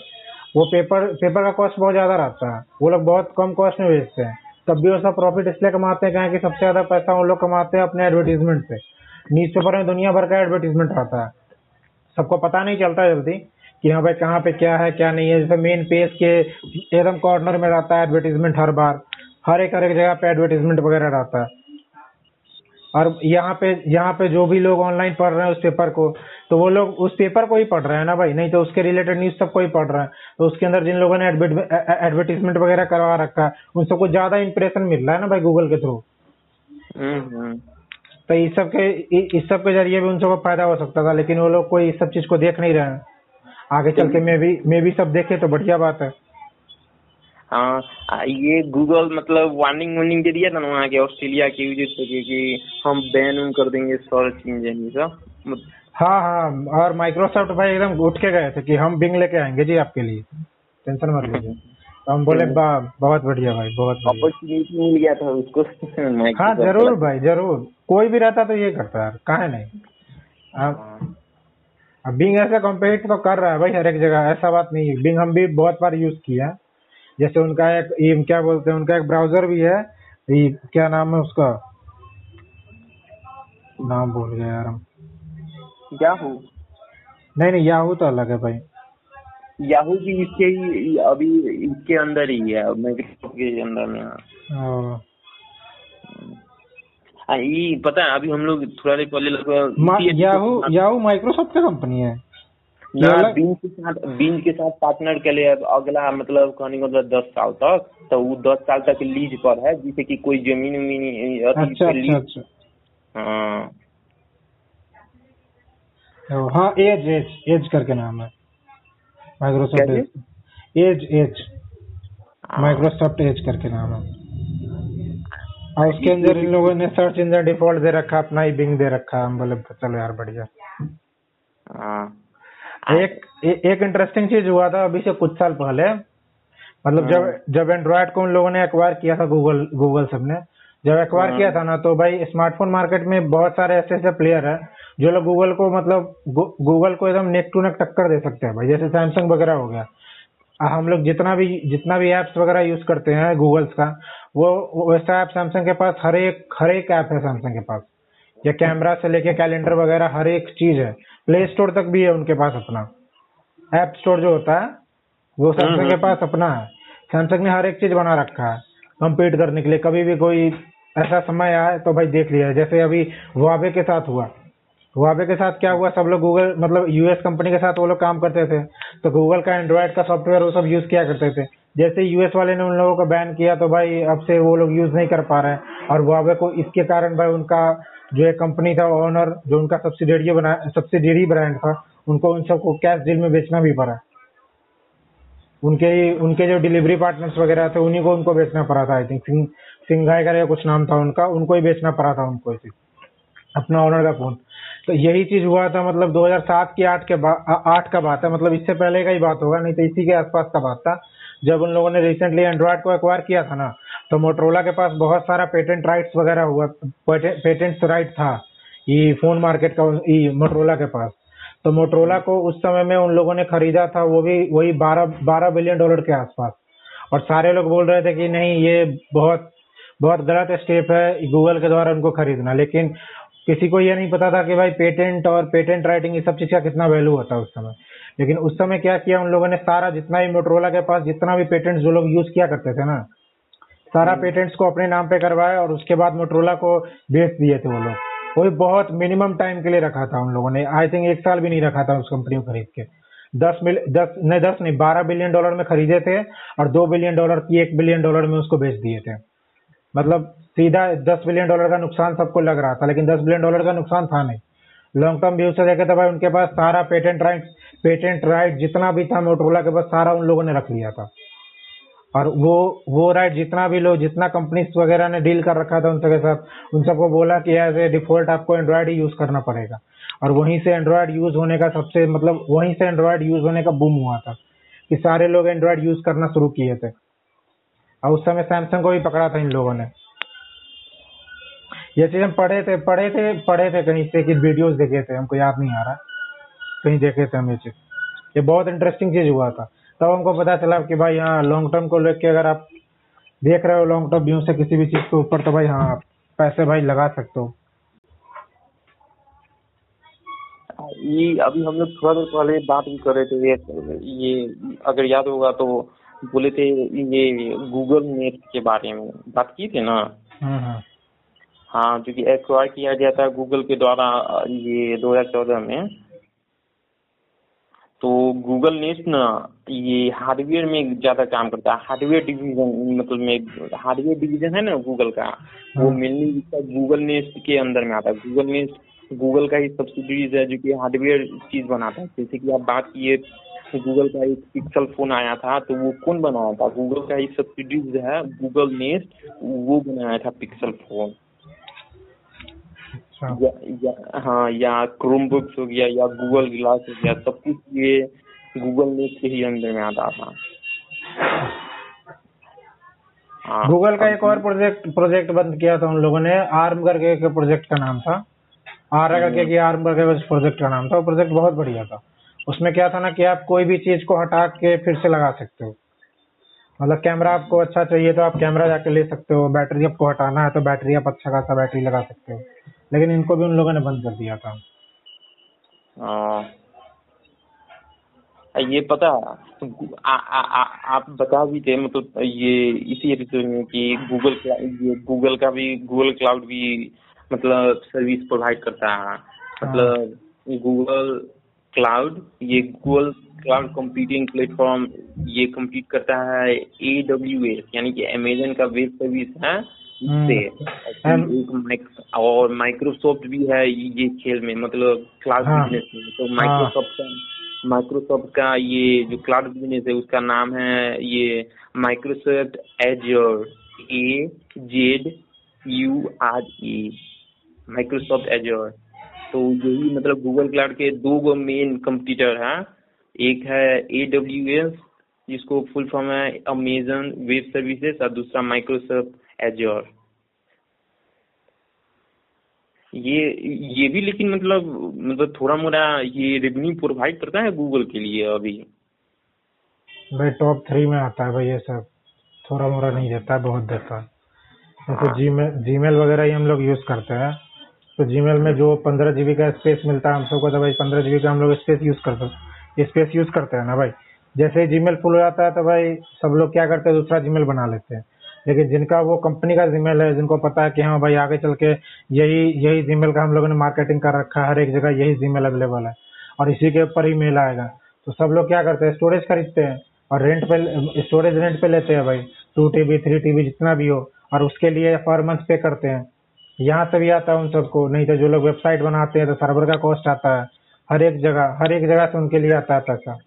वो पेपर पेपर का कॉस्ट बहुत ज़्यादा रहता है। वो लोग बहुत कम कॉस्ट में बेचते हैं। तब भी सब प्रॉफिट इसलिए कमाते हैं क्या कि सबसे ज़्यादा पैसा वो लोग कमाते हैं अपने एडवर्टीजमेंट से। न्यूज़ पेपर में दुनिया भर का एडवर्टीजमेंट रहता है। सबको पता नहीं चलता जल्दी कि हाँ भाई कहाँ पे क्या है, क्या नहीं है। जैसे मेन पेज के एकदम कॉर्नर में रहता है एडवर्टीजमेंट हर बार। हर एक हर एक जगह पे एडवर्टीजमेंट वगैरह रहता है। और यहाँ पे यहाँ पे जो भी लोग ऑनलाइन पढ़ रहे हैं उस पेपर को तो वो लोग उस पेपर को ही पढ़ रहे हैं ना भाई? नहीं तो उसके रिलेटेड न्यूज़ सबको ही पढ़ रहे हैं। तो उसके अंदर जिन लोगों ने एडवर्टीजमेंट वगैरह करवा रखा है उन सबको ज़्यादा इंप्रेशन मिल रहा है ना भाई गूगल के थ्रू हम्म, हम्म। तो इस सब के इस सब के ज़रिए भी उन सबको फ़ायदा हो सकता था लेकिन वो लोग कोई इस सब चीज़ को देख नहीं रहे हैं। आगे चल के मैं भी मैं भी सब देखे तो बढ़िया बात है। हाँ ये गूगल मतलब वार्निंग वार्निंग दे दिया था ना वहाँ के ऑस्ट्रेलिया के यूज़र से कि हम बैन उन कर देंगे सर्च इंजन ये सब। हाँ हाँ और माइक्रोसॉफ्ट भाई एकदम उठ के गए थे कि हम बिंग लेके आएँगे जी आपके लिए। टेंशन मत लीजिए। तो हम बोले बहुत बढ़िया भाई बहुत अपॉर्चुनिटी मिल गया था उसको। हाँ ज़रूर भाई ज़रूर। कोई भी रहता तो ये करता है कहा नहीं? अब अब बिंग ऐसे कॉम्पेट तो कर रहा है भाई हर एक जगह ऐसा बात नहीं है। बिंग हम भी बहुत बार यूज़ किया। जैसे उनका एक ये क्या बोलते हैं उनका एक ब्राउज़र भी है। ये क्या नाम है उसका? नाम भूल गया यार हम। याहू नहीं नहीं याहू तो अलग है भाई। याहू भी इसके ही अभी इसके अंदर ही है माइक्रोसॉफ्ट के अंदर में हाँ ये पता है अभी हम लोग थोड़ा देर पहले लगभग याहू याहू माइक्रोसॉफ्ट का कंपनी है। बीन के साथ बीन के साथ पार्टनर के लिए अगला मतलब कहने का मतलब दस साल तक तो वो दस साल तक लीज पर है जिसे कि कोई ज़मीन उमीन अच्छा अच्छा अच्छा। हाँ। हाँ एज एज एज करके नाम है। Microsoft Edge Edge Microsoft Edge करके नाम है। और उसके अंदर इन लोगों ने सर्च इंजन डिफ़ॉल्ट दे रखा अपना ही बिंग दे रखा हम बोले चलो यार बढ़िया। हाँ। एक ए, एक इंटरेस्टिंग चीज़ हुआ था अभी से कुछ साल पहले। मतलब जब हाँ। जब एंड्रॉयड को उन लोगों ने एक्वायर किया था गूगल गूगल सबने जब एक्वायर किया हाँ। था ना तो भाई स्मार्टफ़ोन मार्केट में बहुत सारे ऐसे ऐसे प्लेयर है जो लोग गूगल को मतलब गूगल को एकदम नेक टू नेक टक्कर दे सकते हैं भाई। जैसे सैमसंग वगैरह हो गया। हम लोग जितना भी जितना भी एप्स वगैरह यूज़ करते हैं गूगल्स का वो वैसा ऐप सैमसंग के पास हर एक हर एक ऐप है सैमसंग के पास। या कैमरा से लेके कैलेंडर वगैरह हर एक चीज़ है। प्ले स्टोर तक भी है उनके पास अपना। ऐप स्टोर जो होता है वो सैमसंग हम्म, के हम्म। पास अपना है। सैमसंग ने हर एक चीज़ बना रखा है। कम्पीट करने के लिए कभी भी कोई ऐसा समय आए तो भाई देख लिया। जैसे अभी वावे के साथ हुआ। वावे के साथ क्या हुआ? सब लोग गूगल मतलब यूएस कंपनी के साथ वो लोग काम करते थे। तो गूगल का एंड्रॉयड का सॉफ्टवेयर वो सब यूज़ किया करते थे। जैसे यूएस वाले ने उन लोगों को बैन किया तो भाई अब से वो लोग यूज़ नहीं कर पा रहे हैं। और वावे को इसके कारण भाई उनका जो एक कंपनी था ओनर जो उनका सब्सिडेरी बना सब्सिडेरी ब्रांड था, उनको उन सबको कैश डील में बेचना भी पड़ा। उनके उनके जो डिलीवरी पार्टनर्स वगैरह थे, उन्हीं को उनको बेचना पड़ा था आई थिंक सिंह, सिंघाई का कुछ नाम था उनका, उनको ही बेचना पड़ा था उनको इसी अपना ओनर का फ़ोन तो यही चीज़ हुआ था मतलब 2007 की आठ के आठ का बात है मतलब इससे पहले का ही बात होगा, नहीं तो इसी के आसपास का बात था। जब उन लोगों ने रिसेंटली एंड्रॉयड को एक्वायर किया था ना तो मोटरोला के पास बहुत सारा पेटेंट राइट्स वगैरह हुआ पेटेंट राइट था, ये फ़ोन मार्केट का, ये मोटरोला के पास। तो मोटरोला को उस समय में उन लोगों ने खरीदा था, वो भी वही बारह बारह बिलियन डॉलर के आसपास। और सारे लोग बोल रहे थे कि नहीं, ये बहुत बहुत गलत स्टेप है गूगल के द्वारा उनको खरीदना। लेकिन किसी को ये नहीं पता था कि भाई पेटेंट और पेटेंट राइटिंग ये सब चीज़ का कितना वैल्यू होता है उस समय। लेकिन उस समय क्या किया उन लोगों ने? सारा जितना भी मोटरोला के पास जितना भी पेटेंट जो लोग यूज़ किया करते थे ना सारा पेटेंट्स हम्म। को अपने नाम पे करवाया और उसके बाद मोटरोला को बेच दिए थे वो लोग। वो बहुत मिनिमम टाइम के लिए रखा था उन लोगों ने। आई थिंक एक साल भी नहीं रखा था उस कंपनी को खरीद के। दस मिल दस नहीं दस नहीं बारह बिलियन डॉलर में खरीदे थे और दो बिलियन डॉलर की एक बिलियन डॉलर में उसको बेच दिए थे। मतलब सीधा दस बिलियन डॉलर का नुकसान सबको लग रहा था लेकिन दस बिलियन डॉलर का नुकसान था नहीं। लॉन्ग टर्म व्यू से देखे तो भाई उनके पास सारा पेटेंट राइट पेटेंट राइट जितना भी था मोटरोला के पास, सारा उन लोगों ने रख लिया था। और वो वो राइट जितना भी लोग, जितना कंपनीज़ वगैरह ने डील कर रखा था उन सबके साथ, उन सबको बोला कि एज ए डिफ़ॉल्ट आपको एंड्रॉयड ही यूज़ करना पड़ेगा। और वहीं से एंड्रॉयड यूज़ होने का सबसे मतलब वहीं से एंड्रॉयड यूज़ होने का बूम हुआ था कि सारे लोग एंड्रॉयड यूज़ करना शुरू किए थे। और उस समय सैमसंग को भी पकड़ा था इन लोगों ने। ये चीज़ हम पढ़े थे पढ़े थे पढ़े थे कहीं से कि वीडियोस देखे थे, हमको याद नहीं आ रहा। कहीं देखे थे हम ये चीज़। ये बहुत इंटरेस्टिंग चीज़ हुआ था। तब हमको पता चला कि भाई हाँ लॉन्ग टर्म को लेके अगर आप देख रहे हो लॉन्ग टर्म व्यू से किसी भी चीज़ के ऊपर तो भाई हाँ पैसे भाई लगा सकते हो। ये अभी हम लोग थोड़ा देर पहले बात भी कर रहे थे ये, ये अगर याद होगा तो बोले थे ये गूगल नेट के बारे में बात की थी ना। हाँ क्योंकि एक्वायर किया गया था गूगल के द्वारा ये 2014 में। तो गूगल नेस्ट ना ये हार्डवेयर में ज़्यादा काम करता है। हार्डवेयर डिवीज़न मतलब में हार्डवेयर डिवीज़न है ना गूगल का वो मेनली गूगल नेस्ट के अंदर में आता है। गूगल नेस्ट गूगल का ही सब्सिडीज है जो कि हार्डवेयर चीज़ बनाता है। जैसे कि आप बात किए गूगल का एक पिक्सल फ़ोन आया था तो वो कौन बनाया था? गूगल का ही सब्सिडीज है गूगल नेस्ट वो बनाया था पिक्सल फ़ोन या, या हाँ या क्रोम बुक्स हो गया या गूगल ग्लास हो गया सब कुछ ये गूगल नेट के ही अंदर में आता था। हाँ। गूगल का एक और प्रोजेक्ट प्रोजेक्ट बंद किया था उन लोगों ने आर्म करके एक प्रोजेक्ट का नाम था। आर करके कि आर्म करके उस प्रोजेक्ट का नाम था वो प्रोजेक्ट बहुत बढ़िया था। उसमें क्या था ना कि आप कोई भी चीज़ को हटा के फिर से लगा सकते हो। मतलब कैमरा आपको अच्छा चाहिए तो आप कैमरा जाके ले सकते हो बैटरी आपको हटाना है तो बैटरी आप अच्छा खासा बैटरी लगा सकते हो। लेकिन इनको भी उन लोगों ने बंद कर दिया था। हाँ। ये पता है आ, आ, आ, आप बता भी थे मतलब ये इसी एपिसोड में कि गूगल ये गूगल का भी गूगल क्लाउड भी मतलब सर्विस प्रोवाइड करता है। मतलब गूगल क्लाउड ये गूगल क्लाउड कंप्यूटिंग प्लेटफॉर्म ये कंप्लीट करता है ए डब्ल्यू एस यानी कि अमेजन का वेब सर्विस है। एक माइक- और माइक्रोसॉफ्ट भी है ये खेल में मतलब क्लाउड हाँ। बिज़नेस में। तो माइक्रोसॉफ्ट का माइक्रोसॉफ्ट का ये जो क्लाउड बिज़नेस है उसका नाम है ये Microsoft Azure A Z U R E Microsoft Azure तो यही मतलब गूगल क्लाउड के दो गो मेन कंप्यूटर है। एक है ए डब्ल्यू एस जिसको फुल फॉर्म है अमेजन वेब सर्विसेज़ और दूसरा माइक्रोसॉफ्ट एजर ये ये भी लेकिन मतलब मतलब थोड़ा मोड़ा ये रेवेन्यू प्रोवाइड करता है गूगल के लिए अभी? भाई टॉप थ्री में आता है भाई ये सब। थोड़ा मोड़ा नहीं देता है बहुत देता है। जैसे जीमेल जीमेल वगैरह ही हम लोग यूज़ करते हैं। तो जीमेल में जो पंद्रह जीबी का स्पेस मिलता है हम सबको तो भाई पंद्रह जीबी का हम लोग स्पेस यूज़ करते स्पेस यूज़ करते हैं ना भाई। जैसे ही जीमेल फुल हो जाता है तो भाई सब लोग क्या करते हैं दूसरा जीमेल बना लेते हैं। लेकिन जिनका वो कंपनी का जीमेल है, जिनको पता है कि हाँ भाई आगे चल के यही यही जीमेल का हम लोगों ने मार्केटिंग कर रखा है, हर एक जगह यही जीमेल अवेलेबल है। और इसी के ऊपर ही मेल आएगा। तो सब लोग क्या करते हैं? स्टोरेज खरीदते हैं और रेंट पे स्टोरेज रेंट पे लेते हैं भाई। टू टीबी थ्री टीबी जितना भी हो। और उसके लिए पर मंथ पे करते हैं। यहाँ से भी आता है उन सबको। नहीं तो जो लोग वेबसाइट बनाते हैं तो सर्वर का कॉस्ट आता है। हर एक जगह, हर एक जगह से उनके लिए आता है पैसा।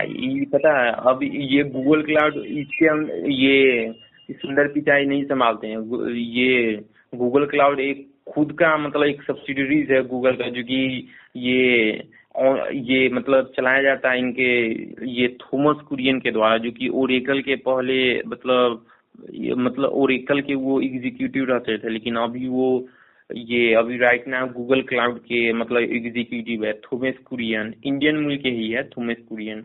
ये पता है, अब ये गूगल क्लाउड इसके हम, ये सुंदर पिचाई नहीं संभालते हैं। ये गूगल क्लाउड एक खुद का मतलब एक सब्सिडरीज है गूगल का, जो कि ये ये मतलब चलाया जाता है इनके, ये थॉमस कुरियन के द्वारा, जो कि ओरेकल के पहले मतलब ये मतलब ओरेकल के वो एग्जीक्यूटिव रहते थे, लेकिन अभी वो, ये अभी राइट नाउ गूगल क्लाउड के मतलब एग्जीक्यूटिव है, थोमस कुरियन, इंडियन मूल के ही है, थोमस कुरियन।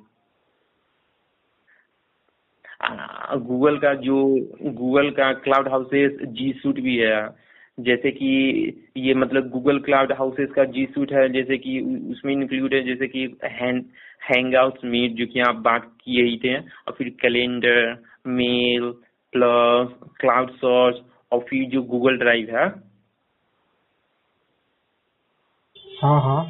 गूगल का जो गूगल का क्लाउड हाउसेस जी सूट भी है। जैसे कि ये मतलब गूगल क्लाउड हाउसेस का जी सूट है जैसे कि उसमें इंक्लूड है जैसे कि हैंग हैंगआउट्स मीट जो कि आप बात किए ही थे और फिर calendar mail plus cloud source और फिर जो गूगल ड्राइव है। हाँ हाँ।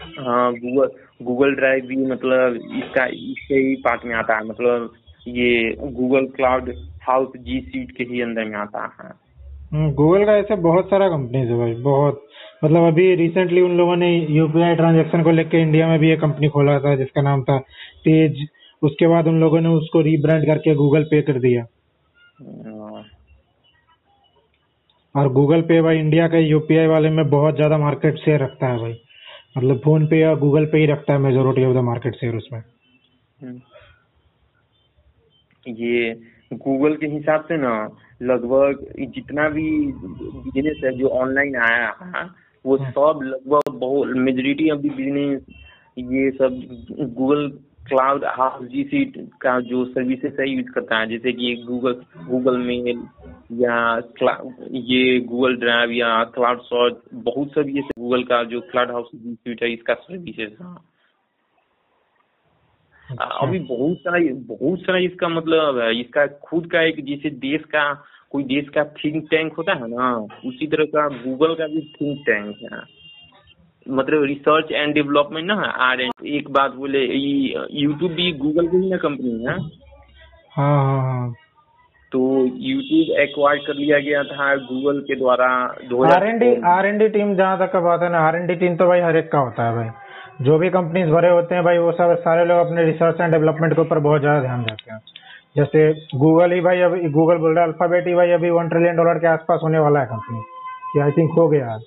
हाँ गूगल गूगल ड्राइव भी मतलब इसका इससे ही पार्ट में आता है। मतलब ये Google Cloud house G Suite के ही अंदर में आता है। गूगल का ऐसे बहुत सारा कंपनीज़ है भाई बहुत। मतलब अभी रिसेंटली उन लोगों ने यूपीआई ट्रांजेक्शन को लेकर इंडिया में भी एक कंपनी खोला था जिसका नाम था तेज उसके बाद उन लोगों ने उसको रीब्रांड करके गूगल पे कर दिया। हाँ। और गूगल पे भाई इंडिया के यूपीआई वाले में बहुत ज़्यादा मार्केट शेयर रखता है भाई। मतलब फ़ोन पे या गूगल पे ही रखता है majority of the market share उसमें। हम्म। ये गूगल के हिसाब से ना लगभग जितना भी बिज़नेस है जो ऑनलाइन आया है वो हाँ। सब लगभग बहुत मेजोरिटी ऑफ़ द बिज़नेस ये सब गूगल क्लाउड हाउस जीसी का जो सर्विसेज़ है यूज़ करता है जैसे कि गूगल गूगल मेल या ये गूगल ड्राइव या क्लाउड सर्च बहुत सब ये गूगल का जो क्लाउड हाउस जीसी है इसका सर्विसेज़ है। अभी बहुत सारा बहुत सारा इसका मतलब इसका खुद का एक जैसे देश का कोई देश का थिंक टैंक होता है ना उसी तरह का गूगल का भी थिंक टैंक है। मतलब रिसर्च एंड डेवलपमेंट ना आर एंड एक बात बोले यूट्यूब भी गूगल की ही ना कंपनी है? हाँ हाँ हाँ। तो यूट्यूब एक्वायर कर लिया गया था गूगल के द्वारा R D R N D team जहाँ तक का बात है ना आर एन डी टीम तो भाई हर एक का होता है भाई। जो भी कंपनीज़ भरे होते हैं भाई, वो सब सारे लोग अपने रिसर्च एंड डेवलपमेंट के ऊपर बहुत ज़्यादा ध्यान देते हैं। जैसे गूगल ही भाई, अभी गूगल बोल रहा है अल्फ़ाबेट ही भाई, अभी वन ट्रिलियन डॉलर के आसपास होने वाला है कंपनी कि आई थिंक हो गया। आज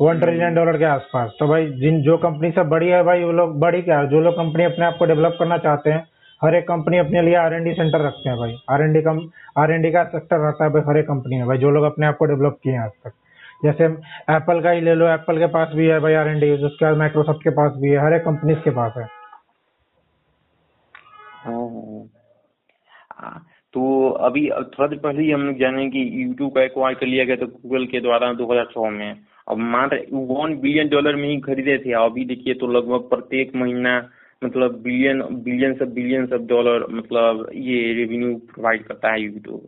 वन ट्रिलियन डॉलर के आसपास। तो भाई, जिन, जो कंपनी सब बड़ी है भाई, वो लोग बड़ी क्या, जो लोग कंपनी अपने आप को डेवलप करना चाहते हैं, हर एक कंपनी अपने लिए आर डी सेंटर रखते हैं भाई। आर एन आर एन का सेक्टर रहता है भाई, हर एक कंपनी में, भाई, जो लोग अपने आप को डेवलप किए हैं आज तक। जैसे एप्पल का ही ले लो एप्पल के पास भी है भाई आर एन डी उसके बाद माइक्रोसॉफ्ट के पास भी है हर एक कंपनी के पास है। हाँ, हाँ। तो अभी थोड़ा देर पहले ही हम जाने कि यूट्यूब का एक्वायर कर लिया गया था गूगल के द्वारा 2006 में। अब मात्र वन बिलियन डॉलर में ही खरीदे थे अभी देखिए तो लगभग प्रत्येक महीना मतलब बिलियन बिलियन सब बिलियन सब डॉलर मतलब ये रेवेन्यू प्रोवाइड करता है यूट्यूब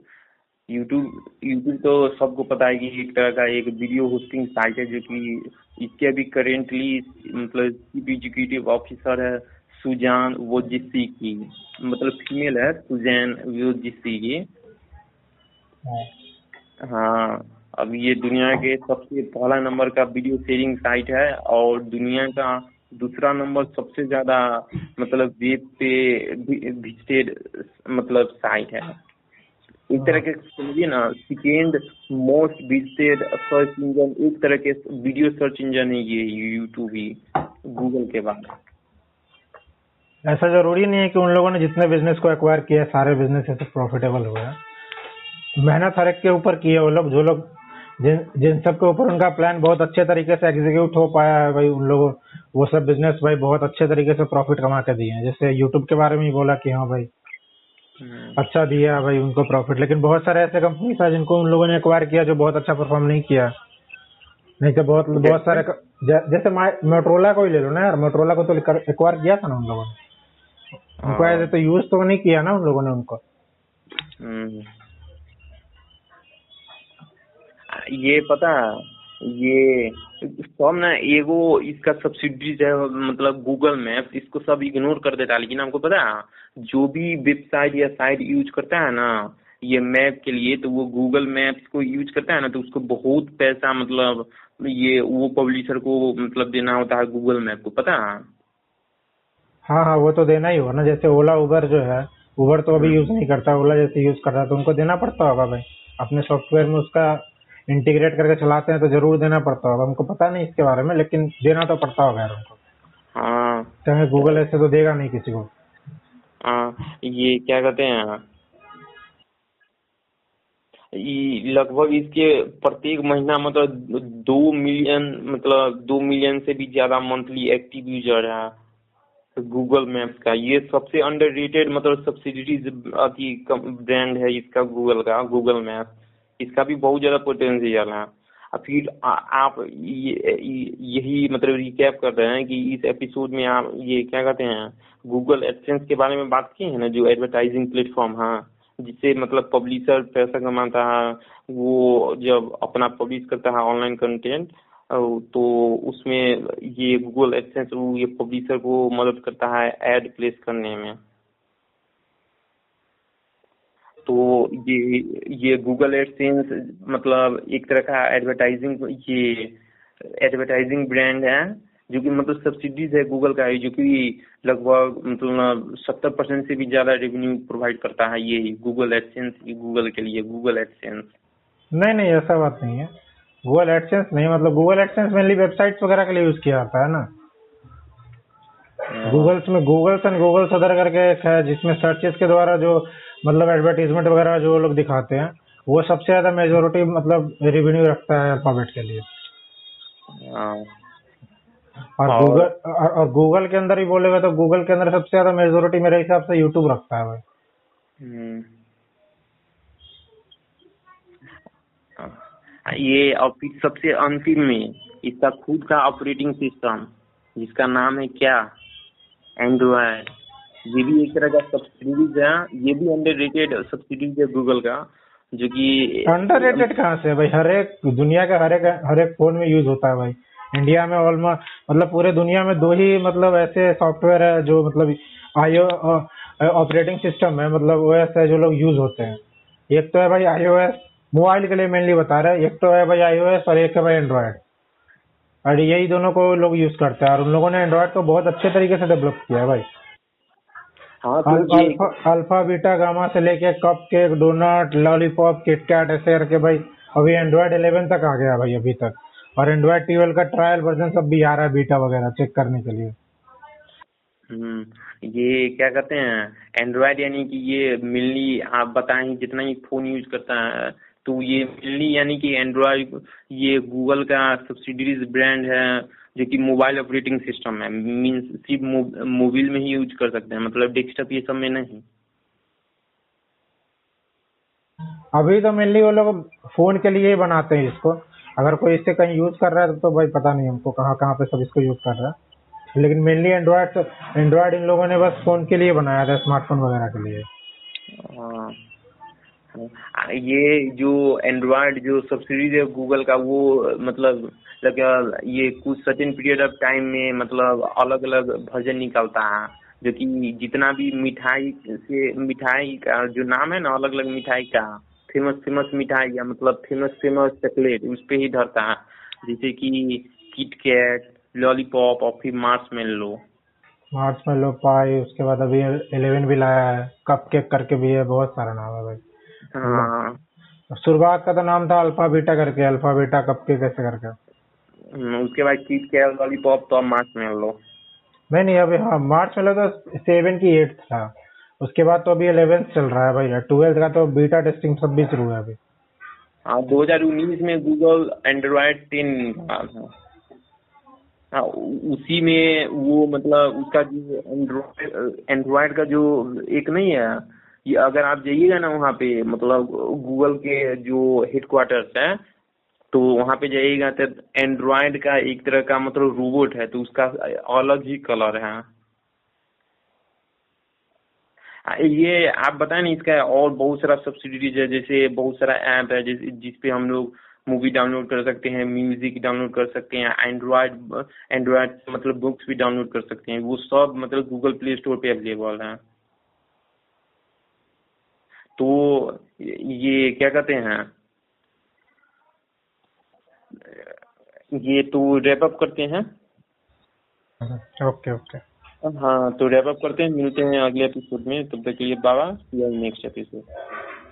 यूट्यूब यूट्यूब तो सबको पता है कि एक तरह का एक वीडियो होस्टिंग साइट है जो कि इसके अभी करेंटली मतलब चीफ एग्जीक्यूटिव ऑफिसर है सुजान वो जिस्सी की। मतलब फीमेल है सुजैन वो जिस्सी की। हाँ। अब ये दुनिया के सबसे पहला नंबर का वीडियो शेयरिंग साइट है और दुनिया का दूसरा नंबर सबसे ज़्यादा मतलब वेब पे विजिटेड मतलब साइट है। एक तरह के समझिए ना second most visited search engine एक तरह के वीडियो सर्च इंजन है ये यूट्यूब ही गूगल के बाद। ऐसा ज़रूरी नहीं है कि उन लोगों ने जितने बिज़नेस को एक्वायर किया सारे बिज़नेस ऐसे प्रॉफिटेबल हुए हैं। मेहनत हर एक के ऊपर की है वो लोग, जो लोग, जिन जिन सब के ऊपर उनका प्लान बहुत अच्छे तरीके से एग्जीक्यूट हो पाया है भाई, उन लोगों, वो सब बिज़नेस भाई बहुत अच्छे तरीके से प्रॉफिट कमा के दिए हैं। जैसे यूट्यूब के बारे में ही बोला कि हाँ भाई अच्छा दिया भाई उनको प्रॉफिट लेकिन बहुत सारे ऐसे कंपनी था जिनको उन लोगों ने एक्वायर किया जो बहुत अच्छा परफॉर्म नहीं किया। नहीं तो बहुत बहुत सारे जैसे मोटरोला को ही ले लो ना यार। मोटरोला को तो एक्वायर किया था ना उन लोगों ने। उनको हाँ। ऐसे तो यूज़ तो नहीं किया ना उन लोगों ने उनको। हम्म। ये पता ये सब ना एगो इसका सब्सिडीज है मतलब गूगल मैप इसको सब इग्नोर कर देता है। लेकिन आपको पता है जो भी वेबसाइट या साइट यूज़ करता है ना ये मैप के लिए तो वो गूगल मैप्स को यूज़ करता है ना तो उसको बहुत पैसा मतलब ये वो पब्लिशर को मतलब देना होता है गूगल मैप को पता है? हाँ हाँ वो तो देना ही होगा ना जैसे ओला उबर जो है उबर तो अभी यूज़ नहीं करता ओला जैसे यूज़ कर रहा है तो उनको देना पड़ता होगा भाई। अपने सॉफ्टवेयर में उसका इंटीग्रेट करके चलाते हैं तो ज़रूर देना पड़ता होगा हमको पता नहीं इसके बारे में लेकिन देना तो पड़ता होगा यार उनको। हाँ। चाहे गूगल ऐसे तो देगा नहीं किसी को। हाँ ये क्या कहते हैं? लगभग इसके प्रत्येक महीना मतलब दो मिलियन मतलब दो मिलियन से भी ज़्यादा मंथली एक्टिव यूज़र है। गूगल मैप्स का, ये सबसे अंडर रेटेड मतलब सब्सिडीज अति ब्रांड है इसका गूगल का गूगल मैप इसका भी बहुत ज़्यादा पोटेंशियल है। फिर आ, आप यही मतलब रिकैप कर रहे हैं कि इस एपिसोड में आप ये क्या कहते हैं गूगल एडसेंस के बारे में बात की है ना जो एडवर्टाइजिंग प्लेटफॉर्म है जिससे मतलब पब्लिशर पैसा कमाता है वो जब अपना पब्लिश करता है ऑनलाइन कंटेंट तो उसमें ये गूगल एडसेंस ये पब्लिशर को मदद करता है एड प्लेस करने में। तो ये ये गूगल एडसेंस मतलब एक तरह का एडवर्टाइजिंग ये एडवर्टाइजिंग ब्रांड है जो कि मतलब सब्सिडीज है गूगल का है जो कि लगभग मतलब सत्तर परसेंट से भी ज़्यादा रेवेन्यू प्रोवाइड करता है ये गूगल एडसेंस गूगल के लिए गूगल एडसेंस नहीं नहीं ऐसा बात नहीं है। गूगल एडसेंस नहीं मतलब गूगल एडसेंस मेनली वेबसाइट्स वगैरह के लिए यूज़ किया जाता है ना। गूगल्स में गूगल्स एंड गूगल्स अदर करके एक है जिसमें सर्चेस के द्वारा जो मतलब एडवर्टीजमेंट वगैरह जो लोग दिखाते हैं वो सबसे ज़्यादा मेजोरिटी मतलब रेवेन्यू रखता है अल्फ़ाबेट के लिए हाँ। और गूगल और, गूगल के अंदर ही बोलेगा तो गूगल के अंदर सबसे ज़्यादा मेजोरिटी मेरे हिसाब से यूट्यूब रखता है भाई हम्म। ये सबसे अंतिम में इसका खुद का ऑपरेटिंग सिस्टम जिसका नाम है क्या एंड्रॉयड ये भी एक तरह का सब्सिडीज है, ये भी अंडर रेटेड सब्सिडीज है गूगल का, जो कि अंडर रेटेड कहाँ से भाई? हर एक दुनिया का, हर एक हर एक फ़ोन में यूज़ होता है भाई। इंडिया में ऑलमोस्ट मतलब पूरे दुनिया में दो ही मतलब ऐसे सॉफ्टवेयर है जो मतलब आईओ ऑपरेटिंग सिस्टम है मतलब ओएस है जो लोग यूज़ होते हैं। एक तो है भाई आईओएस मोबाइल के लिए मेनली बता रहे हैं। एक तो है भाई आईओएस और एक है भाई एंड्रॉयड और यही दोनों को लोग यूज़ करते हैं और उन लोगों ने एंड्रॉयड को बहुत अच्छे तरीके से डेवलप किया है भाई। हाँ तो अल्फ़ा अल्फ़ा बीटा गामा से लेके cupcake donut lollipop KitKat ऐसे करके भाई अभी एंड्रॉयड 11 तक आ गया भाई अभी तक। और एंड्रॉयड 12 का ट्रायल वर्जन सब भी आ रहा है बीटा वगैरह चेक करने के लिए। हम्म, ये क्या कहते हैं एंड्रॉयड यानी कि ये मिलनी आप बताएँ जितना ही फ़ोन यूज़ करता है तो ये मिलनी यानी कि एंड्रॉयड ये गूगल का सब्सिडीज ब्रांड है जो कि मोबाइल ऑपरेटिंग सिस्टम है मीन्स सिर्फ़ मोबाइल में ही यूज़ कर सकते हैं मतलब डेस्कटॉप ये सब में नहीं। अभी तो मेनली वो लोग फ़ोन के लिए ही बनाते हैं इसको। अगर कोई इससे कहीं यूज़ कर रहा है तो भाई पता नहीं हमको कहाँ कहाँ पे सब इसको यूज़ कर रहा है। लेकिन मेनली एंड्रॉयड एंड्रॉयड इन लोगों ने बस फ़ोन के लिए बनाया था स्मार्टफ़ोन वगैरह के लिए। हाँ। ये जो एंड्रॉयड जो सब्सिडीज है गूगल का, वो मतलब ये कुछ सर्टेन पीरियड ऑफ़ टाइम में मतलब अलग अलग वर्जन निकलता है। जो कि जितना भी मिठाई से, मिठाई का जो नाम है ना अलग अलग मिठाई का फ़ेमस फ़ेमस मिठाई या मतलब फ़ेमस फ़ेमस चॉकलेट उस पे ही धरता है। जैसे कि किटकैट लॉलीपॉप और फिर मार्स लो मार्च में लो पाई उसके बाद अभी 11 भी लाया है। कप केक करके भी है, बहुत सारा नाम है भाई। हाँ। शुरुआत का तो नाम था अल्फ़ा बीटा करके अल्फ़ा बीटा कप केक ऐसे करके। हम्म, उसके बाद किटकैट लॉलीपॉप तो अब मार्स लो। नहीं नहीं अभी हाँ मार्च में लो तो सेवन की एट था। उसके बाद तो अभी इलेवेंथ चल रहा है भाई ट्वेल्थ का तो बीटा टेस्टिंग सब भी शुरू है अभी। हाँ दो हज़ार उन्नीस में गूगल एंड्रॉयड टेन निकाला था। हाँ उसी में वो मतलब उसका जो एंड्रॉयड एंड्रॉयड का जो एक नहीं है ये अगर आप जाइएगा ना वहाँ पे मतलब गूगल के जो हेडक्वार्टर्स है तो वहाँ पे जाइएगा तो एंड्रॉयड का एक तरह का मतलब रोबोट है तो उसका अलग ही कलर है। हाँ, ये आप बताए ना इसका और बहुत सारा सब्सिडीज है जैसे बहुत सारा ऐप है जिस जिस पे हम लोग मूवी डाउनलोड कर सकते हैं म्यूज़िक डाउनलोड कर सकते हैं एंड्रॉयड एंड्रॉयड मतलब बुक्स भी डाउनलोड कर सकते हैं वो सब मतलब गूगल प्ले स्टोर पे अवेलेबल है। तो ये क्या कहते हैं? ये तो रैप अप करते हैं। Okay okay. हाँ तो रैप अप करते हैं मिलते हैं अगले एपिसोड में। तब तक के लिए बाबा नेक्स्ट एपिसोड